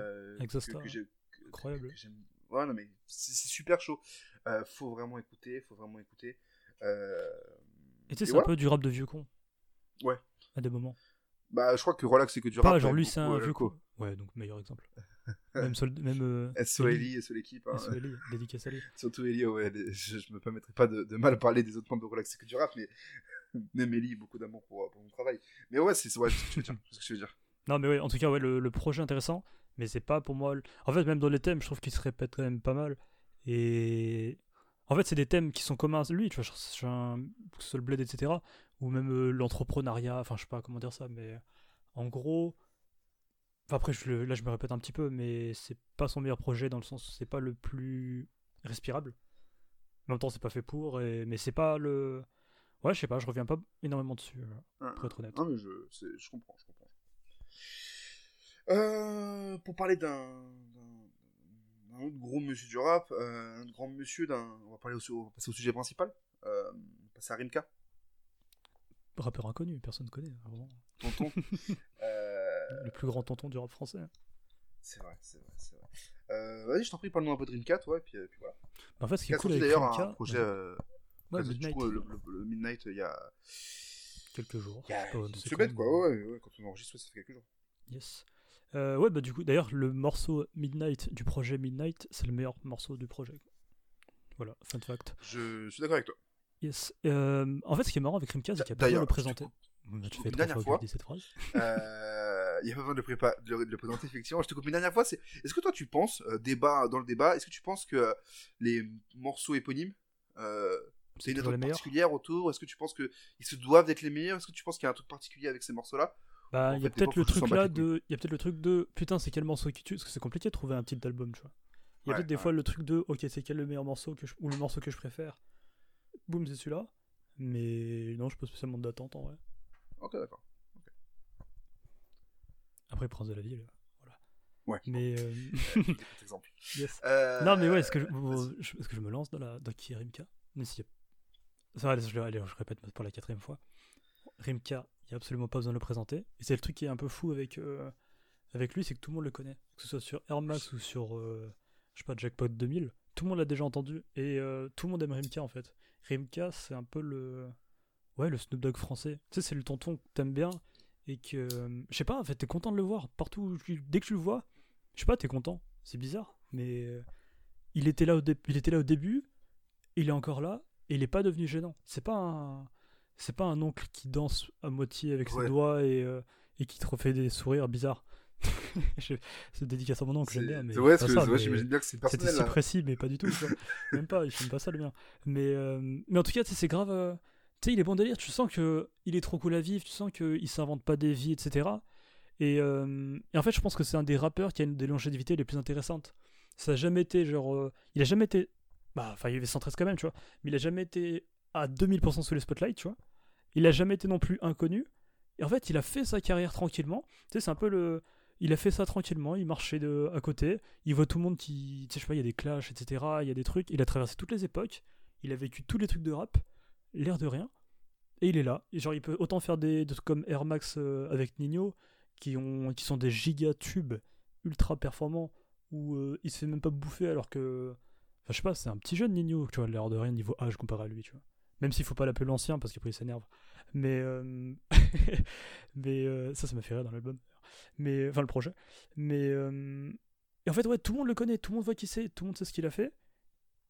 que- que que- Incroyable. ouais non mais c'est super chaud faut vraiment écouter faut vraiment écouter Et tu sais, c'est voilà. un peu du rap de vieux con. Ouais. À des moments. bah je crois que Relax c'est que du Pas rap genre lui, c'est un vieux con. Ouais, donc meilleur exemple. même sol, même. Euh, SOLI et hein. Dédicace à lui. Surtout Elio, ouais, les- je, je me permettrai pas de, de mal parler des autres membres de Relax que du rap, mais même Ellie, beaucoup d'amour pour, pour mon travail. Mais ouais, c'est ouais, ce que veux dire. ce que je veux dire. Non, mais ouais, en tout cas, ouais, le, le projet intéressant, mais c'est pas pour moi. En fait, même dans les thèmes, je trouve qu'il se répète quand même pas mal. Et en fait, c'est des thèmes qui sont communs à lui, tu vois, genre, sur un- que ce soit le bled, etc. Ou même euh, l'entrepreneuriat, enfin, je sais pas comment dire ça, mais en gros. Enfin, après, je le- là, je me répète un petit peu, mais c'est pas son meilleur projet dans le sens où c'est pas le plus respirable. En même temps, c'est pas fait pour, et... mais c'est pas le. Ouais, je sais pas, je reviens pas énormément dessus, euh, pour être honnête. Non, mais je, comprends, je comprends. Euh, pour parler d'un autre gros monsieur du rap, euh, un grand monsieur d'un. On va parler au, on va passer au sujet principal. Euh, on va passer à Rimka, Rappeur inconnu, personne connaît, vraiment. tonton. Euh, Le plus grand tonton du rap français. c'est vrai, c'est vrai, c'est vrai. Euh, Vas-y, je t'en prie, parle-nous un peu de toi, et puis, puis voilà. En fait, ce qui est cool avec d'ailleurs Rimka, un projet. ouais, euh, ouais, du Midnight, coup, le, le- le Midnight, il y a. quelques jours. Il y a une semaine, quoi. Ouais, ouais, quand on enregistre, ouais, ça fait quelques jours. Yes. Euh, ouais, bah du coup, d'ailleurs, le morceau Midnight du projet Midnight, c'est le meilleur morceau du projet. Voilà, fun fact. Je suis d'accord avec toi. Yes. Euh, en fait, ce qui est marrant avec Rimka, c'est qu'il y a pas de D'ailleurs, le présenter. Bah, tu fais trois fois fois. cette phrase. Euh, Il y a pas besoin de le, prépa- de le- de le présenter, effectivement. Je te coupe une dernière fois. Est-ce que toi, tu penses, euh, débat dans le débat, est-ce que tu penses que les morceaux éponymes, euh, C'est une meilleurs. particulière autour? Est-ce que tu penses qu'ils se doivent d'être les meilleurs? Est-ce que tu penses qu'il y a un truc particulier avec ces morceaux-là? Bah, il y a peut-être le truc là de. Il y a peut-être le truc de. Putain, c'est quel morceau qui tue? Parce que c'est compliqué de trouver un titre d'album, tu vois. Il y a Ouais, peut-être des ouais. fois le truc de. Ok, c'est quel le meilleur morceau que je- ou le morceau que je préfère? Boum, c'est celui-là. Mais non, je pas spécialement d'attente en vrai. Ok, d'accord. Après, Prince de la Ville. Voilà. Ouais. Mais. euh, yes. Euh, Non, mais ouais, est-ce que, je, que me lance dans, la, dans qui est Rimka? Mais si. Ça va, allez, je, allez, je répète pour la quatrième fois. Rimka, il n'y a absolument pas besoin de le présenter. Et c'est le truc qui est un peu fou avec, euh, avec lui, c'est que tout le monde le connaît. Que ce soit sur Air Max ou sur, euh, je sais pas, Jackpot 2000. Tout le monde l'a déjà entendu. Et euh, tout le monde aime Rimka en fait. Rimka, c'est un peu le. Ouais, le Snoop Dogg français. Tu sais, c'est le tonton que t'aimes bien. Et que. euh, Je sais pas, en fait, t'es content de le voir. Partout, dès que tu le vois, je sais pas, t'es content. C'est bizarre. Mais. euh, il était là au, il était là au début, il est encore là, et il est pas devenu gênant. C'est pas un, c'est pas un oncle qui danse à moitié avec Ouais. ses doigts et, euh, et qui te refait des sourires bizarres. C'est dédicace à mon oncle, j'aime bien, mais c'est- ouais, j'imagine bien que c'est C'était personnel. si là. précis, mais pas du tout. Même pas, il filme pas ça le bien. Mais, euh, mais en tout cas, c'est grave. Tu sais, il est bon délire. Tu sens que il est trop cool à vivre. Tu sens qu'il s'invente pas des vies, etc. Et, euh, et en fait, je pense que c'est un des rappeurs qui a une des longévités les plus intéressantes. Ça a jamais été genre. euh, il a jamais été. Bah, enfin, il y avait 113 quand même, tu vois. Mais il a jamais été à 2000% sous les spotlights, tu vois. Il a jamais été non plus inconnu. Et en fait, il a fait sa carrière tranquillement. Tu sais, c'est un peu le. Il a fait ça tranquillement. Il marchait de, à côté. Il voit tout le monde qui. Tu sais, je sais pas, il y a des clashs, etc. Il y a des trucs. Il a traversé toutes les époques. Il a vécu tous les trucs de rap. L'air de rien. Et il est là. Et genre, il peut autant faire des, trucs comme Air Max euh, avec Nino, qui, ont, qui sont des giga tubes ultra performants, où euh, il se fait même pas bouffer alors que. Enfin, je sais pas, c'est un petit jeune Nino, tu vois, l'air de rien niveau âge comparé à lui, tu vois. Même s'il faut pas l'appeler l'ancien parce qu'après il s'énerve. Mais. euh, mais ça, ça m'a fait rire dans l'album. Mais. Enfin, le projet. Mais. Et en fait, ouais, tout le monde le connaît, tout le monde voit qui c'est, tout le monde sait ce qu'il a fait.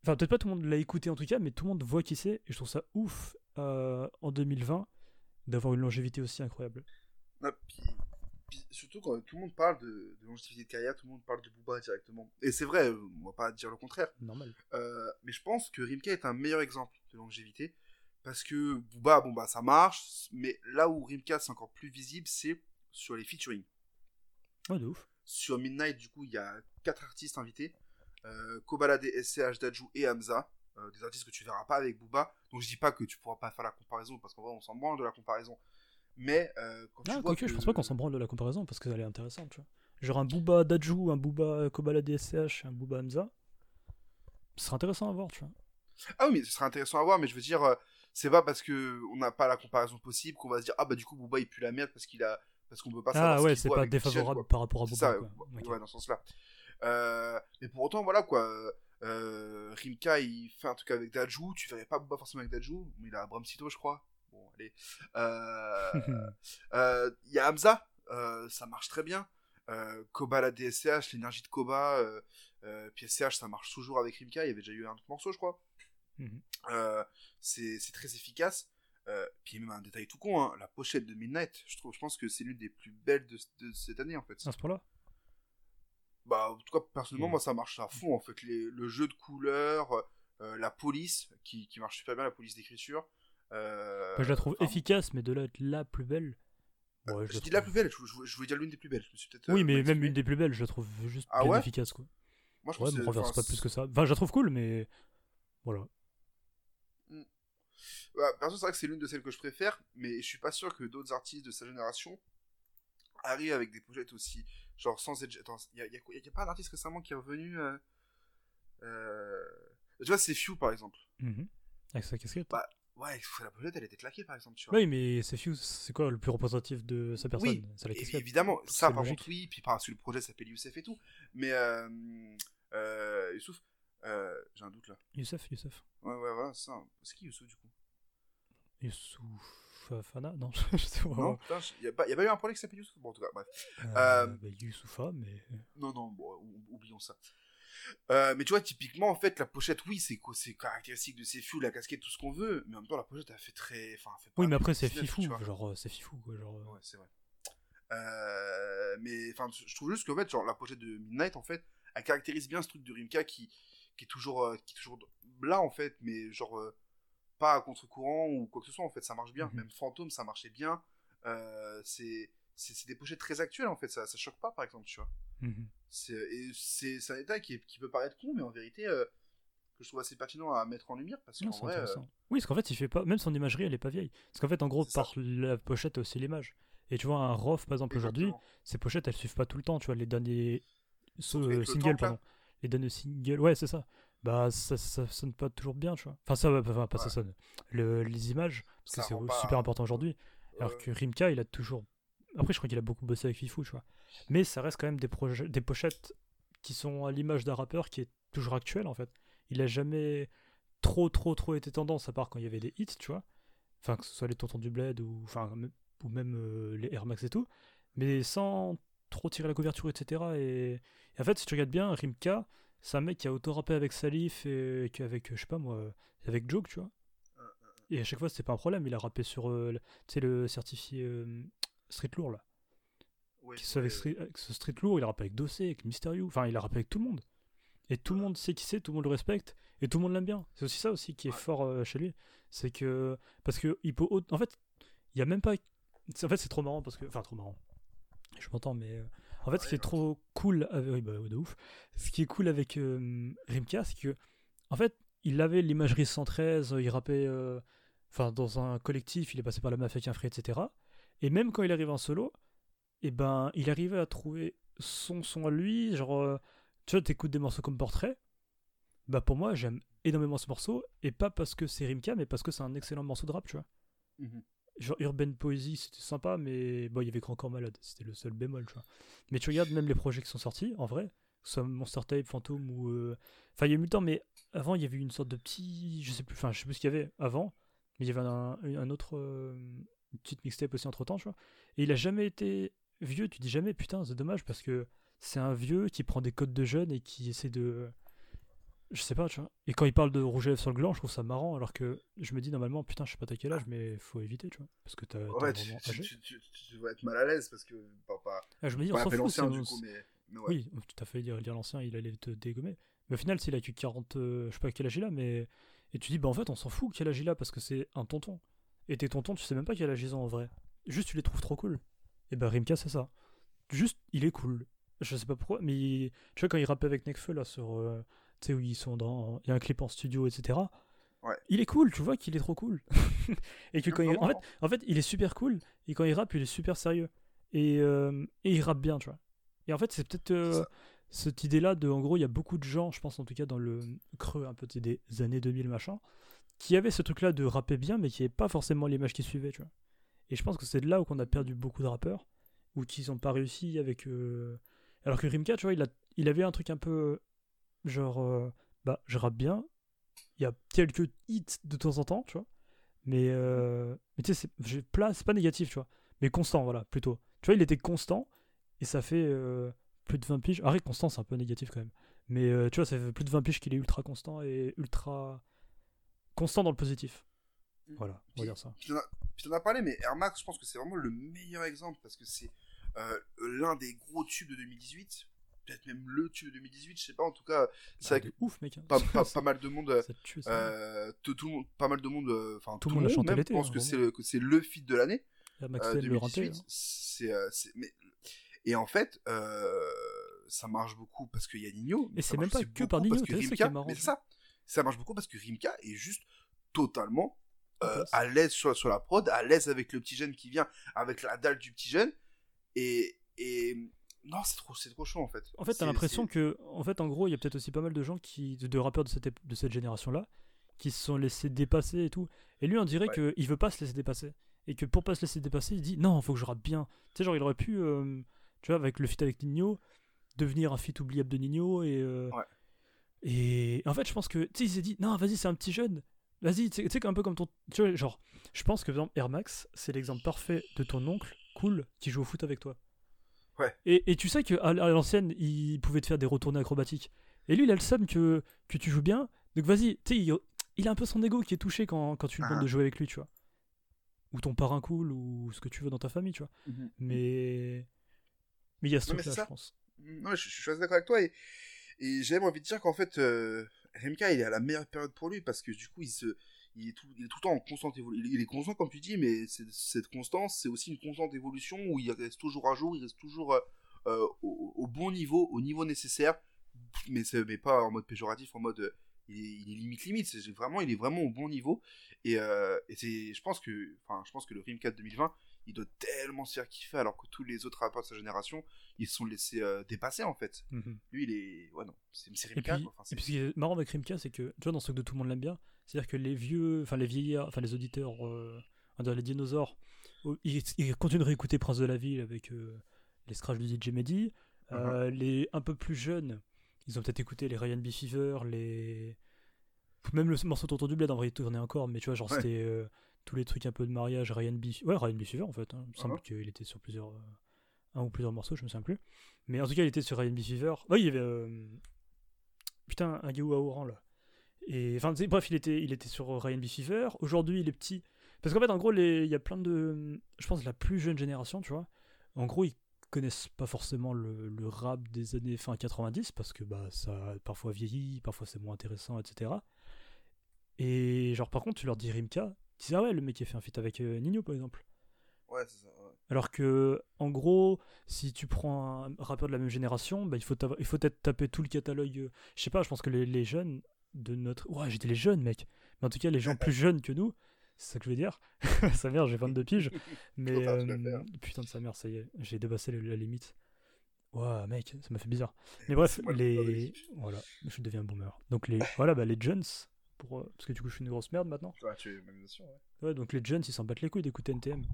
Enfin, peut-être pas tout le monde l'a écouté en tout cas, mais tout le monde voit qui c'est. Et je trouve ça ouf euh, en 2020 d'avoir une longévité aussi incroyable. Puis, puis surtout quand tout le monde parle de, de longévité de carrière, tout le monde parle de Booba directement. Et c'est vrai, on va pas dire le contraire. Normal. Euh, mais je pense que Rimka est un meilleur exemple de longévité. Parce que Booba, bon bah ça marche, mais là où Rimka c'est encore plus visible, c'est sur les featuring. Ouais, de ouf. Sur Midnight, du coup, il y a quatre artistes invités. Euh, Kobalade, SCH, Dajou et Hamza. Euh, des artistes que tu verras pas avec Booba. Donc je dis pas que tu pourras pas faire la comparaison, parce qu'en vrai on s'en branle de la comparaison. Mais euh, quand tu Ah, vois que... je pense pas qu'on s'en branle de la comparaison parce qu'elle est intéressante, tu vois. Genre un Booba Dajou, un Booba Kobala DSCH et un Booba Hamza. Ce serait intéressant à voir, tu vois. Ah oui, mais ce serait intéressant à voir, mais je veux dire, euh, c'est pas parce que on n'a pas la comparaison possible qu'on va se dire ah bah du coup Booba il pue la merde parce qu'il a parce qu'on peut pas savoir Ah ouais, c'est pas défavorable par rapport à Booba. ça, quoi. ouais, Ok. ouais, dans ce sens-là. Euh, mais pour autant, voilà quoi. Euh, Rimka, il fait un truc avec Dajou. Tu verrais pas forcément avec Dajou, mais il a Bram Sito, je crois. Bon, allez. Euh, euh, Il y a Hamza, ça marche très bien. Koba la DSCH, l'énergie de Koba, puis SCH, ça marche toujours avec Rimka. Il y avait déjà eu un autre morceau, je crois. Mhm. C'est très efficace. Puis même un détail tout con, hein, la pochette de Midnight, je trouve, je pense que c'est l'une des plus belles de, de cette année en fait. À ce point-là? Bah, en tout cas, personnellement, Ouais. moi, ça marche à fond, en fait. Les- le jeu de couleurs, euh, la police, qui, qui marche super bien, la police d'écriture. Euh, Bah, Je la trouve enfin, efficace, mais de là être la plus belle. Ouais, je la dis la plus belle, je, je- je voulais dire l'une des plus belles. Je me suis peut-être. Oui, euh, mais même une des plus belles, je la trouve juste Ah bien ouais? efficace, quoi. Moi, je Ouais, enfin, pas plus que ça. Enfin, je la trouve cool, mais. Voilà. Bah, perso, c'est vrai que c'est l'une de celles que je préfère, mais je suis pas sûr que d'autres artistes de sa génération arrivent avec des pochettes aussi. Genre, sans être. Attends, il y a, y a a pas un artiste récemment qui est revenu. euh, euh, Tu vois, c'est Few, par exemple. Mhm. Avec sa casquette. Bah, Ouais, la pochette, elle était claquée, par exemple, tu vois. Oui, mais c'est Fuse, c'est quoi le plus représentatif de sa personne? Oui, la Et- casquette. évidemment, ça par contre oui, puis par-dessus le projet s'appelle Youssef et tout. Mais euh, euh, Youssouf, euh, j'ai un doute là. Youssef, Youssef. Ouais, ouais, voilà, c'est ça. C'est qui Youssouf du coup? Youssoufa Fana Non, je sais pas. Non, putain, il y, a pas y a pas eu un projet qui s'appelle Youssouf Bon, en tout cas, bref. Euh, Euh, bah, Youssoufa, mais. Non, non, bon, oublions ça. Euh, mais tu vois, typiquement, en fait, la pochette, oui, c'est C'est caractéristique de ces fous, la casquette, tout ce qu'on veut. Mais en même temps, la pochette, elle fait très. Enfin, fait pas Oui, mais après, c'est fifou. Genre, euh, c'est fifou, quoi. Genre, euh, Ouais, c'est vrai. Euh, mais enfin, je trouve juste qu'en fait, genre, la pochette de Midnight, en fait, elle caractérise bien ce truc de Rimka qui, qui est toujours, euh, qui est toujours là, en fait, mais genre, euh, pas à contre-courant ou quoi que ce soit en fait ça marche bien Mhm. même Fantôme ça marchait bien Euh, c'est des pochettes très actuelles en fait ça ça choque pas par exemple tu vois Mhm. c'est un détail qui, qui peut paraître con mais en vérité euh, que je trouve assez pertinent à mettre en lumière parce qu'en vrai euh. Oui, parce qu'en fait, il fait pas. Même son imagerie, elle est pas vieille. Parce qu'en fait, en gros, ça. par la pochette, aussi l'image. Et tu vois, un ROF, par exemple, aujourd'hui, ces pochettes, elles suivent pas tout le temps. Tu vois, les derniers ce- singles, là. pardon. Les derniers singles, ouais, c'est ça. Bah, ça, ça sonne pas toujours bien, tu vois. Enfin, ça, enfin, pas ça sonne. Le, les images, parce Ça que c'est pas- super important aujourd'hui. Alors que Rimka, il a toujours. Après, je crois qu'il a beaucoup bossé avec Fifou, tu vois. Mais ça reste quand même des, projets, des pochettes qui sont à l'image d'un rappeur qui est toujours actuel, en fait. Il a jamais trop, trop, trop été tendance, à part quand il y avait des hits, tu vois. Enfin, que ce soit les Tontons du Bled ou, enfin, même- ou même euh, les Air Max et tout. Mais sans trop tirer la couverture, etc. Et, et en fait, si tu regardes bien, Rimka, c'est un mec qui a auto rappé avec Salif et qu'avec, je sais pas moi, avec Joke, tu vois. Et à chaque fois, c'était pas un problème. Il a rappé sur, euh, le- certifié euh, Street Lourd, là. Ouais, Qui avec. Street, avec ce Street Lourd, il a rappé avec Dossé, avec Mysterio. Enfin, il a rappé avec tout le monde. Et tout le monde sait qui c'est, tout le monde le respecte, et tout le monde l'aime bien. C'est aussi ça aussi qui est Ouais. fort euh, chez lui. C'est que. Parce que il peut. En fait, il y a même pas. En fait, c'est trop marrant parce que. Enfin, trop marrant. Je m'entends, mais. Euh, En fait, ce qui est trop cool. Avec... Oui, bah, de ouf. Ce qui est cool avec euh, Rimka, c'est que. En fait, il avait l'imagerie 113, il rappait. euh, Enfin, dans un collectif, il est passé par la mafia avec un frère, etc. Et même quand il arrive en solo, et ben, il arrivait à trouver son son à lui. Genre, euh, tu vois, t'écoutes des morceaux comme Portrait. Bah, pour moi, j'aime énormément ce morceau. Et pas parce que c'est Rimka, mais parce que c'est un excellent morceau de rap, tu vois. Mhm. Genre, Urban Poesy, c'était sympa, mais bon, il y avait Grand Corps Malade. C'était le seul bémol, tu vois. Mais tu regardes même les projets qui sont sortis, en vrai, soit Monster Tape, Phantom ou. euh, Enfin, il y a eu le temps, mais avant, il y avait une sorte de petit. Je sais plus, enfin, je sais plus ce qu'il y avait avant, mais il y avait un, un autre. euh, Une petite mixtape aussi entre temps, tu vois. Et il a jamais été vieux, tu dis jamais, putain, c'est dommage parce que c'est un vieux qui prend des codes de jeunes et qui essaie de. Je sais pas, tu vois. Et quand il parle de rouge à lèvres sur le gland, je trouve ça marrant, alors que je me dis normalement, putain, je sais pas t'as quel âge, mais faut éviter, tu vois. Parce que t'as. Ouais, tu, tu, dois être mal à l'aise parce que pas, pas, Ah, je me dis, on s'en fout. l'ancien c'est- du coup mais, mais ouais. Oui, tu as failli dire, dire l'ancien, il allait te dégommer. Mais au final, s'il a que 40, euh, je sais pas quel âge il a, mais. Et tu dis, bah en fait, on s'en fout quel âge il a parce que c'est un tonton. Et tes tontons, tu sais même pas quel âge ils ont en vrai. Juste, tu les trouves trop cool. Et bah, Rimka, c'est ça. Juste, il est cool. Je sais pas pourquoi, mais il- tu vois, quand il rappe avec Nekfeu là sur. euh, tu sais, où ils sont dans. Il y a un clip en studio, etc. Ouais. Il est cool, tu vois qu'il est trop cool. et que quand il... En fait, en fait, il est super cool. Et quand il rappe, il est super sérieux. Et, euh, et il rappe bien, tu vois. Et en fait, c'est peut-être euh, cette idée-là de, en gros, il y a beaucoup de gens, je pense en tout cas dans le creux un peu des années 2000, machin, qui avaient ce truc-là de rapper bien, mais qui n'avaient pas forcément l'image qui suivait, tu vois. Et je pense que c'est de là où on a perdu beaucoup de rappeurs, ou qui n'ont pas réussi avec. euh, Alors que Rimka, tu vois, il, a, il avait un truc un peu. Genre, euh, bah, je rappe bien. Il y a quelques hits de temps en temps, tu vois. Mais, euh, mais tu sais, c'est plat- c'est pas négatif, tu vois. Mais constant, voilà, plutôt. Tu vois, il était constant, et ça fait euh, plus de 20 piges. Arrête, constant, c'est un peu négatif quand même. Mais tu vois, ça fait plus de 20 piges qu'il est ultra constant et ultra constant dans le positif. Voilà, on va dire ça. Puis t'en as parlé, mais Air Max, je pense que c'est vraiment le meilleur exemple parce que c'est l'un des gros tubes de 2018, peut-être même le tube de 2018, je sais pas, en tout cas, c'est Bah, ouf, mec. hein. pas, pas, pas mal de monde, Ça tue, ça. euh, tout, tout le monde- pas mal de monde, euh, enfin Tout tout, le monde monde même pense hein, que c'est le, que c'est le feat de l'année. La Max euh, Ted le renté, 2018, hein. c'est, euh, mais et en fait, euh, ça marche beaucoup parce qu'il y a Nino. mais c'est même pas que par Nino, c'est ça qui Rimka- est marrant, mais ça, ça marche beaucoup parce que Rimka est juste totalement euh, à l'aise sur, sur la prod, à l'aise avec le petit jeune qui vient, avec la dalle du petit jeune, et et non, c'est trop, c'est trop chaud en fait. En fait, t'as l'impression que, en fait, en gros, il y a peut-être aussi pas mal de gens qui, de, rappeurs de cette, ép- de cette génération-là, qui se sont laissés dépasser et tout. Et lui, on dirait Ouais. qu'il veut pas se laisser dépasser. Et que pour pas se laisser dépasser, il dit non, faut que je rappe bien. Tu sais, genre, il aurait pu, euh, tu vois, avec le feat avec Nino, devenir un feat oubliable de Nino. Et, euh, Ouais. et en fait, je pense que, tu sais, il s'est dit non, vas-y, c'est un petit jeune. Vas-y, tu sais- tu sais, un peu comme ton. Tu vois, genre, je pense que, par exemple, Air Max, c'est l'exemple parfait de ton oncle, cool, qui joue au foot avec toi. Ouais. Et, et tu sais qu'à à l'ancienne, il pouvait te faire des retournées acrobatiques. Et lui, il a le seum que, que tu joues bien. Donc vas-y, tu sais, il, il a un peu son ego qui est touché quand, quand tu lui demandes Ah. de jouer avec lui, tu vois. Ou ton parrain cool, ou ce que tu veux dans ta famille, tu vois. Mhm. Mais. Mais il y a ce truc-là, je pense. Non, je, je suis assez d'accord avec toi et, et j'ai même envie de dire qu'en fait, euh, RMK il est à la meilleure période pour lui parce que du coup il se, il est tout, il est tout le temps en constante évolution. Il, est constant, comme tu dis, mais cette constance, c'est aussi une constante évolution où il reste toujours à jour, il reste toujours euh, euh, au, au bon niveau, au niveau nécessaire, mais, mais pas en mode péjoratif, en mode euh, il, est, il est limite limite. C'est vraiment, il est vraiment au bon niveau. Et, euh, et c'est, je pense que, enfin, je pense que le Rim 4 2020, il doit tellement se faire kiffer alors que tous les autres rappeurs de sa génération, ils se sont laissés euh, dépasser en fait. Mhm. Lui, il est, ouais non, c'est c'est Et Rimka, puis. Enfin, et puis ce qui est marrant avec Rimka, c'est que, tu vois, dans ce de tout le monde l'aime bien, c'est-à-dire que les vieux, enfin les vieillards, enfin les auditeurs, euh, les dinosaures, oh, ils, ils continuent de réécouter Prince de la Ville avec euh, les scratchs de DJ Mehdi. Uh-huh. Euh, Les un peu plus jeunes, ils ont peut-être écouté les Ryan B. Fever, les. Même le morceau Tonton du Bled, en vrai, il tournait encore, mais tu vois, genre Ouais. c'était euh, tous les trucs un peu de mariage, Ryan B. Ouais, Ryan B. Fever en fait. hein. Il me semble Uh-huh. qu'il était sur plusieurs. euh, un ou plusieurs morceaux, je me souviens plus. Mais en tout cas, il était sur Ryan B. Fever. Ouais, il y avait. Putain, un Gaou à Oran là. Et enfin, bref, il était, il était sur Ryan B. Fever. Aujourd'hui, il est petit. Parce qu'en fait, en gros, il y a plein de. Je pense la plus jeune génération, tu vois. En gros, ils connaissent pas forcément le, le rap des années fin 90 parce que bah, ça a parfois vieilli, parfois c'est moins intéressant, etc. Et genre, par contre, tu leur dis Rimka, tu dis ah ouais, le mec qui a fait un feat avec euh, Nino par exemple. Ouais, c'est ça. ouais. Alors que, en gros, si tu prends un rappeur de la même génération, bah, il faut t'avoir- il faut peut-être taper tout le catalogue. euh, Je sais pas, je pense que les, les jeunes de notre. Ouais, j'étais les jeunes, mec. Mais en tout cas, les gens plus jeunes que nous, c'est ça que je veux dire. sa mère, j'ai 22 piges. Mais. L'as fait, euh, hein. putain de sa mère, ça y est, j'ai dépassé la, limite. Ouah, mec, ça m'a fait bizarre. Mais bref, les. Voilà, je deviens boomer. Donc, les. Voilà, bah, les jeunes. Pour, euh, parce que du coup, je suis une grosse merde maintenant. Ouais, tu es même sûr, ouais. Ouais, donc les jeunes, ils s'en battent les couilles d'écouter NTM.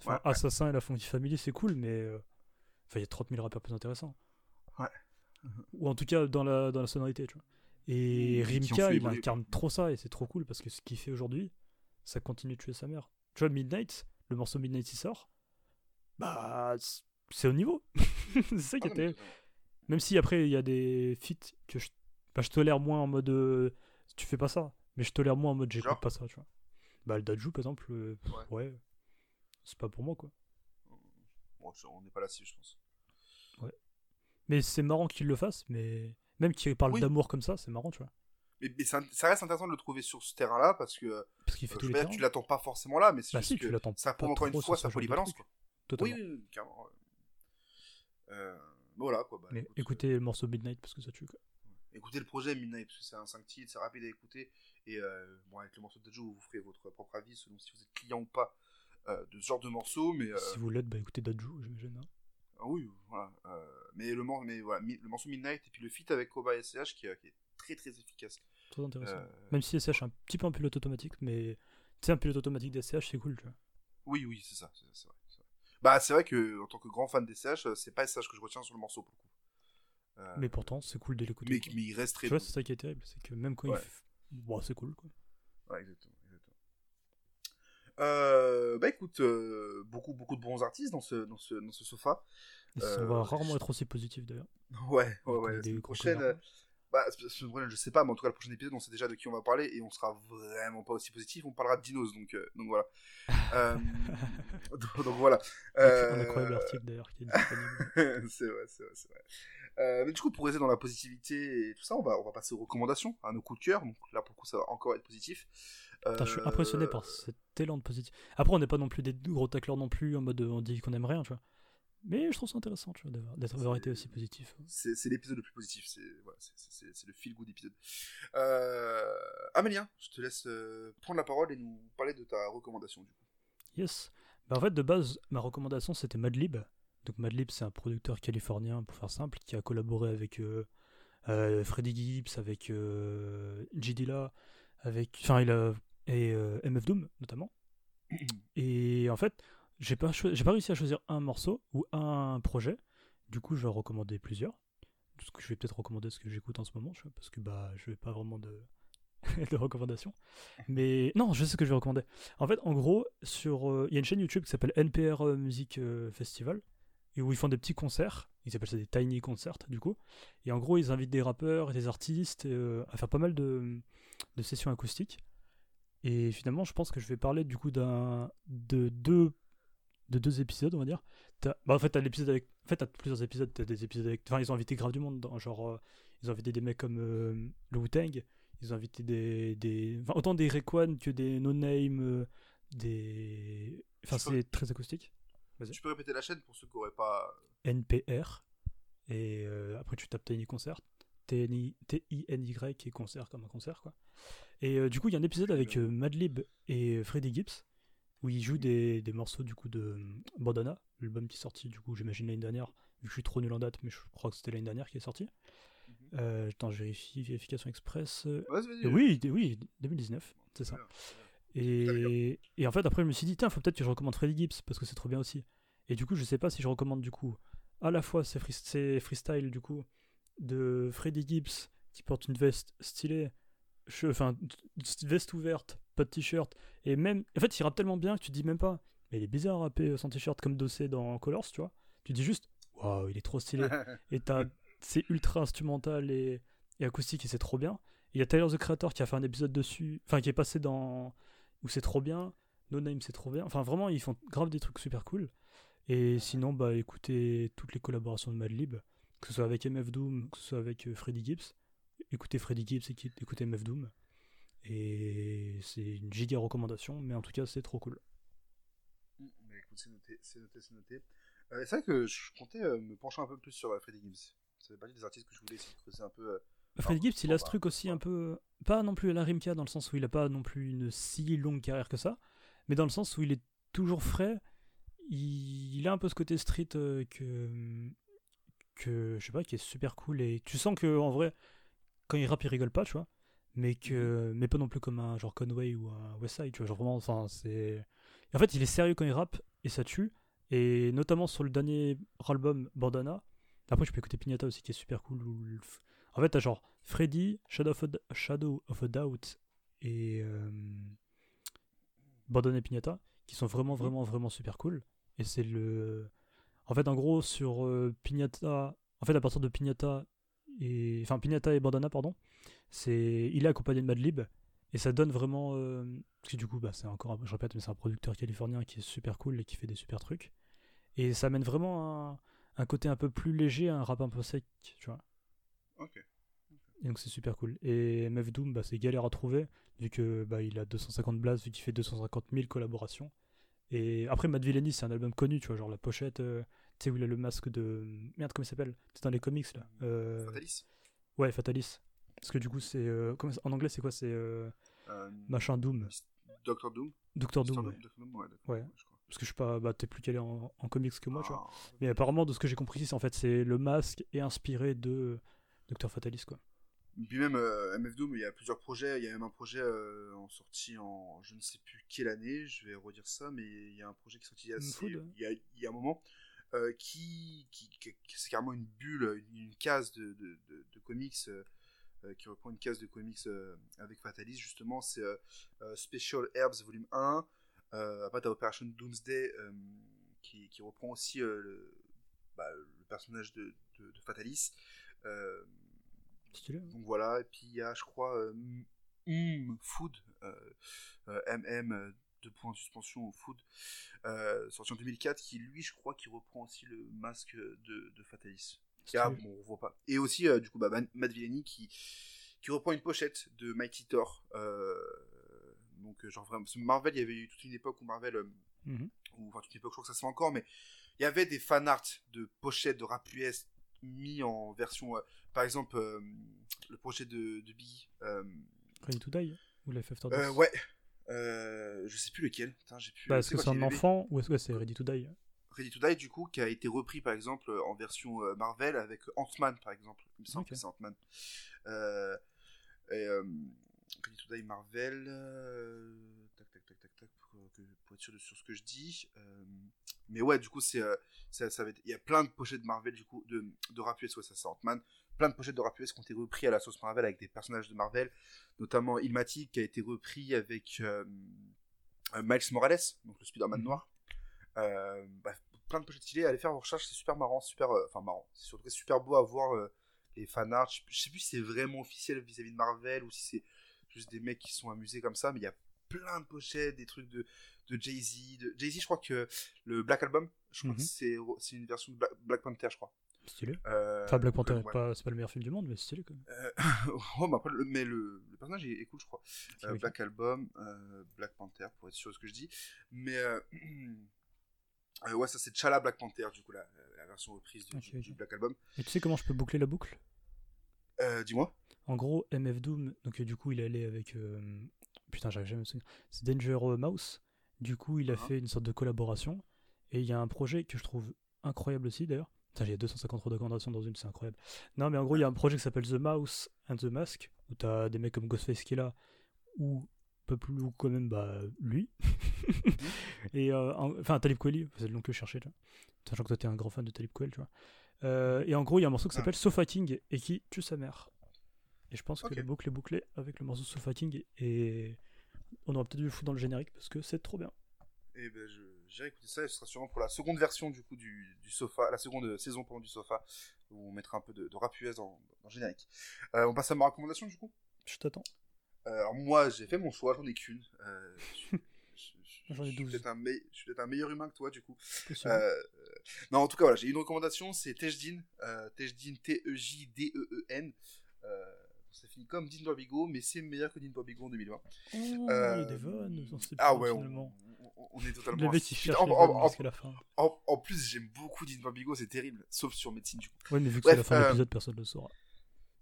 Enfin, Ouais. Assassin et la Funky Family, c'est cool, mais. euh, Enfin, il y a 30 000 rappeurs plus intéressants. Ouais. Ou en tout cas, dans la, dans la sonorité, tu vois. Et Rimka, il incarne trop ça, et c'est trop cool, parce que ce qu'il fait aujourd'hui, ça continue de tuer sa mère. Tu vois, Midnight, le morceau Midnight, il sort. Bah, c'est au niveau. c'est ça qui Ah était. totalement. Même si après, il y a des feats que je, bah, je tolère moins en mode. euh, tu fais pas ça. Mais je tolère moins en mode j'écoute pas ça, tu vois. Bah, le Dajou, par exemple, euh, Ouais. ouais. C'est pas pour moi, quoi. Bon, on n'est pas là-dessus, je pense. Mais c'est marrant qu'il le fasse, mais même qu'il parle Oui. d'amour comme ça, c'est marrant, tu vois. Mais, mais ça, ça reste intéressant de le trouver sur ce terrain-là parce que euh, Parce qu'il fait je tous les terrains. tu l'attends pas forcément là, mais c'est Bah juste si, tu que l'attends ça prouve encore une fois sa polyvalence. Quoi. Totalement. Oui, carrément. Euh, voilà quoi. Bah, Mais écoute, écoutez le morceau Midnight parce que ça tue, quoi. euh, écoutez le projet Midnight parce que c'est un 5 titres, c'est rapide à écouter. Et euh, bon, avec le morceau de Joe, vous ferez votre propre avis selon si vous êtes client ou pas euh, de ce genre de morceau. Mais euh, Si vous l'êtes, bah écoutez Dajou, j'imagine. hein. Ah oui, voilà. euh, mais le, mor- mais, voilà, le morceau Midnight et puis le feat avec Koba SCH qui, est- qui est très très efficace. Très intéressant. Euh, Même si SCH est un petit peu un pilote automatique, mais tu sais, un pilote automatique d'SCH, c'est cool, tu vois. Oui, oui, c'est ça, c'est vrai. Bah, c'est vrai que en tant que grand fan des CH, c'est pas SCH que je retiens sur le morceau pour le coup. Euh, Mais pourtant, c'est cool de l'écouter. mais, il reste très Tu vois, c'est ça qui est terrible, c'est que même quand Ouais. il. f- Bon, c'est cool, quoi. Ouais, exactement. Euh, bah écoute, euh, beaucoup beaucoup de bons artistes dans ce dans ce dans ce sofa. Et Euh, on va rarement être aussi positif d'ailleurs. Ouais, ouais, ouais. La prochaine, euh, bah, je sais pas, mais en tout cas, le prochain épisode, on sait déjà de qui on va parler et on sera vraiment pas aussi positif. On parlera de dinos, donc, euh, donc voilà. Euh, donc, donc voilà. Un Euh, incroyable article d'ailleurs qui est disponible. c'est vrai, c'est vrai, c'est vrai. Mais du coup, pour rester dans la positivité et tout ça, on va, on va passer aux recommandations, à nos coups de cœur. Donc là, pour le coup, ça va encore être positif. Putain, je suis Euh, impressionné par cet élan de positif. Après, on n'est pas non plus des gros tacleurs non plus, en mode euh, on dit qu'on aime rien, tu vois. Mais je trouve ça intéressant, tu vois, d'avoir- été aussi positif. C'est l'épisode le plus positif, c'est voilà, le feel good épisode. Euh, Amélien, je te laisse euh, prendre la parole et nous parler de ta recommandation du coup. Yes. Bah, en fait, de base, ma recommandation c'était Madlib. Donc, Madlib, c'est un producteur californien, pour faire simple, qui a collaboré avec euh, euh, Freddie Gibbs, avec euh, J. Dilla, avec. Enfin, il a. Et euh, MF Doom, notamment. Et en fait, j'ai pas, j'ai pas réussi à choisir un morceau ou un projet. Du coup, je vais en recommander plusieurs. Ce que je vais peut-être recommander ce que j'écoute en ce moment, parce que bah, je vais pas vraiment de, de recommandations. Mais non, je sais ce que je vais recommander. En fait, en gros, sur, euh, il y a une chaîne YouTube qui s'appelle NPR euh, Music Festival, et où ils font des petits concerts. Ils appellent ça des tiny concerts, du coup. Et en gros, ils invitent des rappeurs et des artistes euh, à faire pas mal de, de sessions acoustiques. Et finalement, je pense que je vais parler du coup d'un de deux de deux épisodes, on va dire. Bah, en fait, t'as l'épisode avec. En fait, t'as plusieurs épisodes. T'as des épisodes avec. Enfin, ils ont invité grave du monde. Dans, genre, euh, ils ont invité des mecs comme euh, le. Ils ont invité des, des enfin, autant des Rayquan que des No Name, euh, des. Enfin, peux- c'est très acoustique. Tu peux répéter la chaîne pour ceux qui n'auraient pas. NPR. Et euh, après, tu tapes Tiny Concert. T-N-I- T-I-N-Y et concert comme un concert, quoi. Et euh, du coup, il y a un épisode avec euh, Madlib et Freddie Gibbs où ils jouent des, des morceaux du coup de euh, Bandana, l'album qui est sorti, du coup, j'imagine l'année dernière, vu que je suis trop nul en date, mais je crois que c'était l'année dernière qui est sorti. Mhm. Euh, attends, je vérifie, vérification express. euh, vas-y. et oui, oui, 2019, c'est ça. Et, et en fait, après, je me suis dit, tiens, faut peut-être que je recommande Freddie Gibbs parce que c'est trop bien aussi. Et du coup, je sais pas si je recommande du coup à la fois ces, free- ces freestyles du coup de Freddie Gibbs qui porte une veste stylée, che- enfin, veste ouverte, pas de t-shirt, et même, en fait, il rappe tellement bien que tu te dis même pas, mais il est bizarre à rapper euh, sans t-shirt comme Dossé dans Colors, tu vois. Tu dis juste, waouh, il est trop stylé. et c'est ultra instrumental et, et acoustique et c'est trop bien. Il y a Tyler the Creator qui a fait un épisode dessus, enfin qui est passé dans où c'est trop bien. No Name c'est trop bien. Enfin vraiment ils font grave des trucs super cool. Et sinon bah écoutez toutes les collaborations de Madlib, que ce soit avec MF Doom, que ce soit avec euh, Freddie Gibbs. Écoutez Freddie Gibbs et écoutez MF Doom. Et c'est une giga recommandation, mais en tout cas c'est trop cool. Mais écoute, c'est noté, c'est noté, c'est noté. Euh, c'est vrai que je comptais euh, me pencher un peu plus sur euh, Freddie Gibbs. Ça fait partie des artistes que je voulais essayer de creuser un peu. euh, Freddie Gibbs, il a ce bah, truc aussi un peu. Pas non plus à la Rimka, dans le sens où il a pas non plus une si longue carrière que ça, mais dans le sens où il est toujours frais. Il, il a un peu ce côté street que. que. je sais pas, qui est super cool. Et tu sens que, en vrai, quand il rappe, il rigole pas, tu vois. Mais que. Mais pas non plus comme un genre Conway ou un Westside, tu vois. Genre vraiment, enfin, c'est. En fait, il est sérieux quand il rappe et ça tue. Et notamment sur le dernier album, Bandana. Après, je peux écouter Pignata aussi, qui est super cool. En fait, t'as genre Freddy, Shadow of a, Shadow of a Doubt et euh, Bandana et Pignata, qui sont vraiment, vraiment, vraiment super cool. Et c'est le. En fait, en gros, sur euh, Pignata. En fait, à partir de Pignata et. Enfin, Pignata et Bandana, pardon. C'est. Il est accompagné de Madlib. Et ça donne vraiment. euh, Parce que du coup, bah, c'est encore. un- Je répète, mais c'est un producteur californien qui est super cool et qui fait des super trucs. Et ça amène vraiment un, un côté un peu plus léger, un rap un peu sec, tu vois. Ok. Et donc c'est super cool. Et MF Doom, bah, c'est galère à trouver, vu que bah, il a 250 blasts, vu qu'il fait 250 000 collaborations. Et après, Mad Villainy, c'est un album connu, tu vois, genre la pochette, euh, tu sais, où il a le masque de. Merde, comment il s'appelle? C'est dans les comics, là. Euh, Fatalis? Ouais, Fatalis. Parce que du coup, c'est. euh, comment En anglais, c'est quoi? C'est. Machin Doom. Doctor Doom? Doctor. Doom, ouais. Doom, ouais, d'accord, Ouais. je crois. Parce que je suis pas. Bah, t'es plus calé en, en comics que moi, tu vois. Ah, Mais apparemment, de ce que j'ai compris, c'est en fait, c'est le masque est inspiré de Docteur Fatalis, quoi. Puis même euh, MF Doom, il y a plusieurs projets. Il y a même un projet euh, en sorti en je ne sais plus quelle année, je vais redire ça, mais il y a un projet qui est sorti il y a, assez- il y a, il y a un moment euh, qui, qui, qui- qui- c'est carrément une bulle, une, une case de, de, de, de comics euh, euh, qui reprend une case de comics euh, avec Fatalis, justement. C'est Special Herbs Volume 1. Euh, après, t'as Operation Doomsday qui, qui reprend aussi le, bah, le personnage de, Fatalis. Stylé. donc voilà, et puis il y a, je crois, Mm Food, MM, deux points de suspension au Food, euh, sorti en 2004, qui lui, je crois, qui reprend aussi le masque de, de Fatalis. Et, ah, bon, on voit pas. Et aussi, euh, du coup, bah, Matt Villani qui, qui reprend une pochette de Mighty Thor. euh, donc, genre vraiment, Marvel, il y avait eu toute une époque où Marvel, Mhm. ou enfin toute une époque, je crois que ça se fait encore, mais il y avait des fan art de pochettes de rap US mis en version, par exemple, le projet de, de Biggie. Ready to Die ou Death euh, ouais. Euh, je sais plus lequel. Putain, j'ai plus. Bah, est-ce que c'est un enfant ou est-ce que c'est Ready to Die? Ready to Die, du coup, qui a été repris par exemple en version euh, Marvel avec Ant-Man par exemple. Il me semble Ok. que c'est Ant-Man. Euh, euh, Ready to Die Marvel. euh, tac, tac, tac, tac, tac, pour, être sûr de sur ce que je dis. Mais ouais, du coup, c'est, ça, ça va être- il y a plein de pochettes de Marvel, du coup, de, de rap US, ouais, ça c'est Ant-Man. Plein de pochettes de rap US qui ont été repris à la sauce Marvel avec des personnages de Marvel, notamment Ilmatic qui a été repris avec euh, euh, Miles Morales, donc le Spider-Man Mhm. noir. Euh, bref, plein de pochettes stylées. Allez faire vos recherches, c'est super marrant, super, euh, enfin marrant. C'est surtout super beau à voir les fanarts. Je, je sais plus si c'est vraiment officiel vis-à-vis de Marvel ou si c'est juste des mecs qui sont amusés comme ça, mais il y a plein de pochettes, des trucs de, de Jay-Z. De... Jay-Z, je crois que le Black Album, je crois Mhm. que c'est, c'est une version de Black, Black Panther, je crois. Stylé. Euh, Enfin, Black Panther, c'est pas le meilleur film du monde, mais c'est stylé quand même. Euh, oh, mais après, le, mais le, le personnage est, est cool, je crois. Euh. Black Album, Black Panther, pour être sûr de ce que je dis. Mais euh, ouais, ça c'est Chala Black Panther, du coup, la, la version reprise du, du Black Album. Et tu sais comment je peux boucler la boucle? Euh, Dis-moi. En gros, MF Doom, donc du coup, il est allé avec. euh, Putain, j'arrive jamais à me souvenir. C'est Danger Mouse. Du coup, il a Ah. fait une sorte de collaboration. Et il y a un projet que je trouve incroyable aussi, d'ailleurs. A 250 recommandations dans une, c'est incroyable. Non, mais en gros, il y a un projet qui s'appelle The Mouse and the Mask, où t'as des mecs comme Ghostface qui est là, ou peu plus, ou quand même, bah, lui. et euh, en- enfin, Talib Kweli, c'est le nom que je cherchais, tu vois. Sachant que toi, t'es un grand fan de Talib Kweli, tu vois. Euh, et en gros, il y a un morceau qui Ah. s'appelle Sofa King et qui tue sa mère. Et je pense Ok. que la boucle est bouclée avec le morceau Sofa King et on aurait peut-être dû le foutre dans le générique parce que c'est trop bien. Et ben, je j'irai écouter ça, et ce sera sûrement pour la seconde version du coup du, du sofa, la seconde saison pendant du sofa, où on mettra un peu de, de rap US dans, dans le générique. Euh, on passe à ma recommandation du coup. Je t'attends. Euh, alors moi, j'ai fait mon choix, j'en ai qu'une. Euh, je- je- je- J'en ai je suis 12. peut-être un, me- je suis peut-être un meilleur humain que toi du coup. Euh, non, en tout cas, voilà, j'ai une recommandation, c'est Tejdin. Euh, Tejdin, T-E-J-D-E-E-N. Euh, ça finit comme Dean Barbigo, mais c'est meilleur que Dean Barbigo en 2020. Oh, il y a euh, des vannes dans ces Ah ouais, on. On- on est Le totalement. mec il cherche en, les en- vannes en- jusqu'à la fin. en- en plus, j'aime beaucoup Dean Barbigo, c'est terrible, sauf sur médecine du coup. Ouais, mais vu que c'est la fin de euh, l'épisode, personne ne le saura.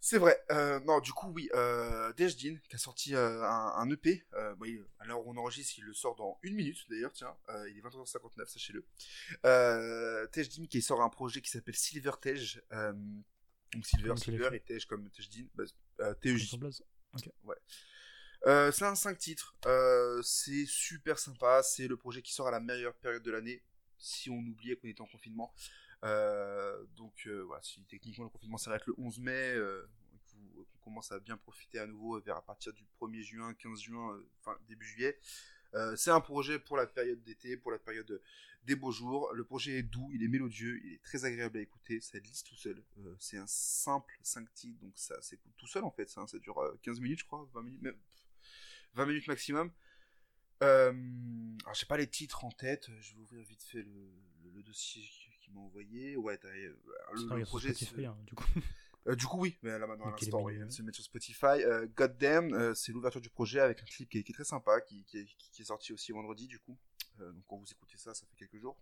C'est vrai. Euh, non, du coup, oui. Euh, Dejdin, qui a sorti euh, un, un EP. Euh, bah, il- à l'heure où on enregistre, il le sort dans une minute, d'ailleurs, tiens. Il est 23h59, sachez-le. Euh, Tejdin, qui sort un projet qui s'appelle Silver Tej. Donc Silver, Silver et Tej comme Tejdin. Bah, euh, TEJ. blaze. Euh, c'est un 5 titres. Euh, c'est super sympa. C'est le projet qui sort à la meilleure période de l'année. Si on oubliait qu'on était en confinement. Euh, donc euh, voilà, si techniquement le confinement s'arrête le 11 mai, euh, vous- qu'on commence à bien profiter à nouveau vers à partir du 1er juin, 15 juin, euh, enfin début juillet. Euh, c'est un projet pour la période d'été, pour la période des beaux jours. Le projet est doux, il est mélodieux, il est très agréable à écouter, ça glisse tout seul. Euh, c'est un simple 5 titres, donc ça s'écoute tout seul en fait. Ça, ça dure euh, 15 minutes, je crois, 20 minutes, même, 20 minutes maximum. Euh, alors j'ai pas les titres en tête, je vais ouvrir vite fait le, le- le dossier qui, m'a envoyé. Ouais, t'as, euh, le, le projet. Spotify, c'est- hein, du coup. euh, du coup, oui, mais là maintenant à l'instant, il vient de se mettre sur Spotify. Euh, Goddamn, euh, c'est l'ouverture du projet avec un clip qui est, qui est très sympa, qui, qui est, qui est sorti aussi vendredi, du coup. Donc quand vous écoutez ça, ça fait quelques jours.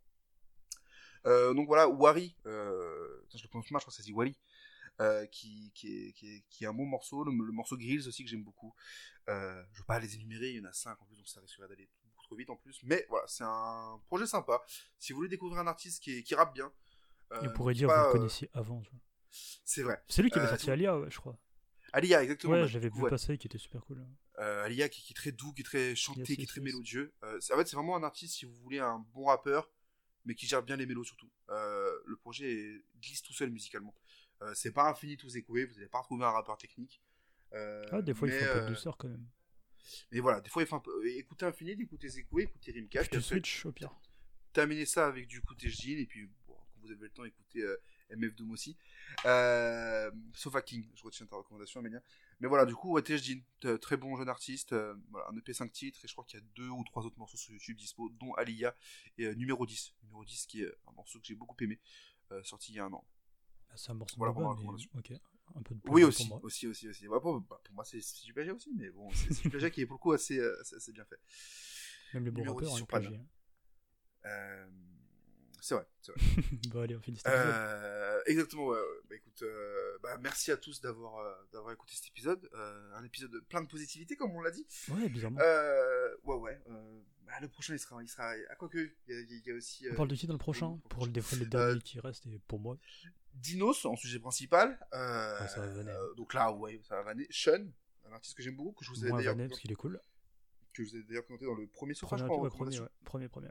Donc voilà, Wari, je le prononce mal, je crois que ça dit Wally, euh, qui, qui, est, qui, est, qui est un bon morceau. Le, le morceau Grills aussi que j'aime beaucoup. Euh, je veux pas les énumérer, il y en a 5 en plus, donc ça risquerait d'aller beaucoup trop vite en plus. Mais voilà, c'est un projet sympa. Si vous voulez découvrir un artiste qui, qui rappe bien, euh, Il pourrait qui dire, pas, vous le euh, connaissiez avant. C'est vrai. C'est lui qui avait euh, sorti Alia, ouais, je crois. Alia, exactement. Ouais, bah, je l'avais vu ouais. passer, qui était super cool. Euh, Alia qui, qui est très doux, qui est très chanté, Yes, qui est très yes. mélodieux. Euh, en fait, c'est vraiment un artiste si vous voulez un bon rappeur, mais qui gère bien les mélos surtout. Euh, le projet glisse tout seul musicalement. Euh, c'est pas infini tous écoués, vous n'allez pas retrouver un rappeur technique. Euh, Ah, des fois, il faut un peu de euh, douceur quand même. Mais voilà, des fois, il faut un peu... écouter Infini, écouter Zekoué, Puis puis tu switch au pire. terminer ça avec du coup Tejin, et puis bon, quand vous avez le temps, écoutez euh, MF Doom aussi. Euh, Sofa King, je retiens ta recommandation, Amélia. Mais voilà, du coup, ouais, très bon jeune artiste, euh, voilà, un EP 5 titres, et je crois qu'il y a deux ou trois autres morceaux sur YouTube dispo, dont Aliyah et numéro 10. Numéro 10 qui est un morceau que j'ai beaucoup aimé, sorti il y a un an. C'est un morceau Voilà de Boba, mais. Un peu de Oui, aussi, pour moi. aussi, aussi, aussi. Ouais, pour, bah, pour moi, c'est du plagiat aussi, mais bon, c'est du plagiat qui est pour le coup assez, euh, assez, assez bien fait. Même les bons rappeurs 10 ont sur une plagiat. Pan. Euh, c'est vrai, c'est vrai. Bon, allez, on finit cet épisode. Euh, exactement, ouais, ouais. Bah, écoute, euh, bah, merci à tous d'avoir euh, d'avoir écouté cet épisode. Euh, un épisode plein de positivité, comme on l'a dit. Ouais, bizarrement. Ouais, ouais. Euh, bah, le prochain, il sera. Il sera ah, il y a, il y a aussi. On euh, parle de qui dans le prochain Pour des fois les derniers qui restent et pour moi. Dinos en sujet principal. Euh, Ouais, ça va vanner. euh, donc là, ouais, ça va vanner. Sean, un artiste que j'aime beaucoup, que je vous ai d'ailleurs parce qu'il est cool. que je vous ai d'ailleurs présenté dans le premier sofa, Premier, je crois. ouais, premier, ouais. premier, premier.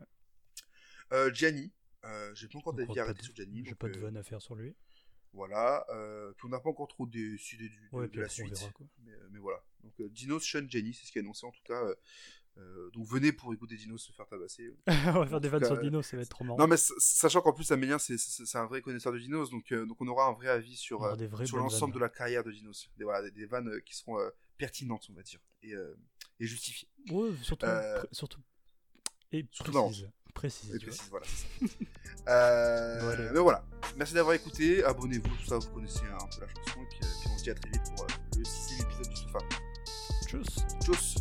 Euh, Gianni. Euh, j'ai pas encore d'avis à de- sur Gianni. J'ai pas de euh, vanne à faire sur lui. Voilà. Euh, puis on n'a pas encore trop décidé de, Ouais, de puis la suite. verra, quoi. Mais, euh, mais voilà. Donc euh, Dinos, Sean, Jenny, c'est ce qui est annoncé en tout cas. Euh, donc venez pour écouter Dinos se faire tabasser. on va faire des vannes sur euh, Dino, ça va être trop marrant. Non mais sachant qu'en plus Amélien c'est un vrai connaisseur de Dinos, donc euh, donc on aura un vrai avis sur euh, sur l'ensemble de la carrière de Dinos. Des, voilà, des, des vannes qui seront pertinentes on va dire et, et justifiées. Ouais, surtout, surtout. Et surtout précise. Précise. Et précises, voilà. ça. Mais voilà. Merci d'avoir écouté, abonnez-vous, tout ça, vous connaissez un peu la chanson, et puis, puis on se dit à très vite pour le sixième épisode du Sofa. Tchuss Tchuss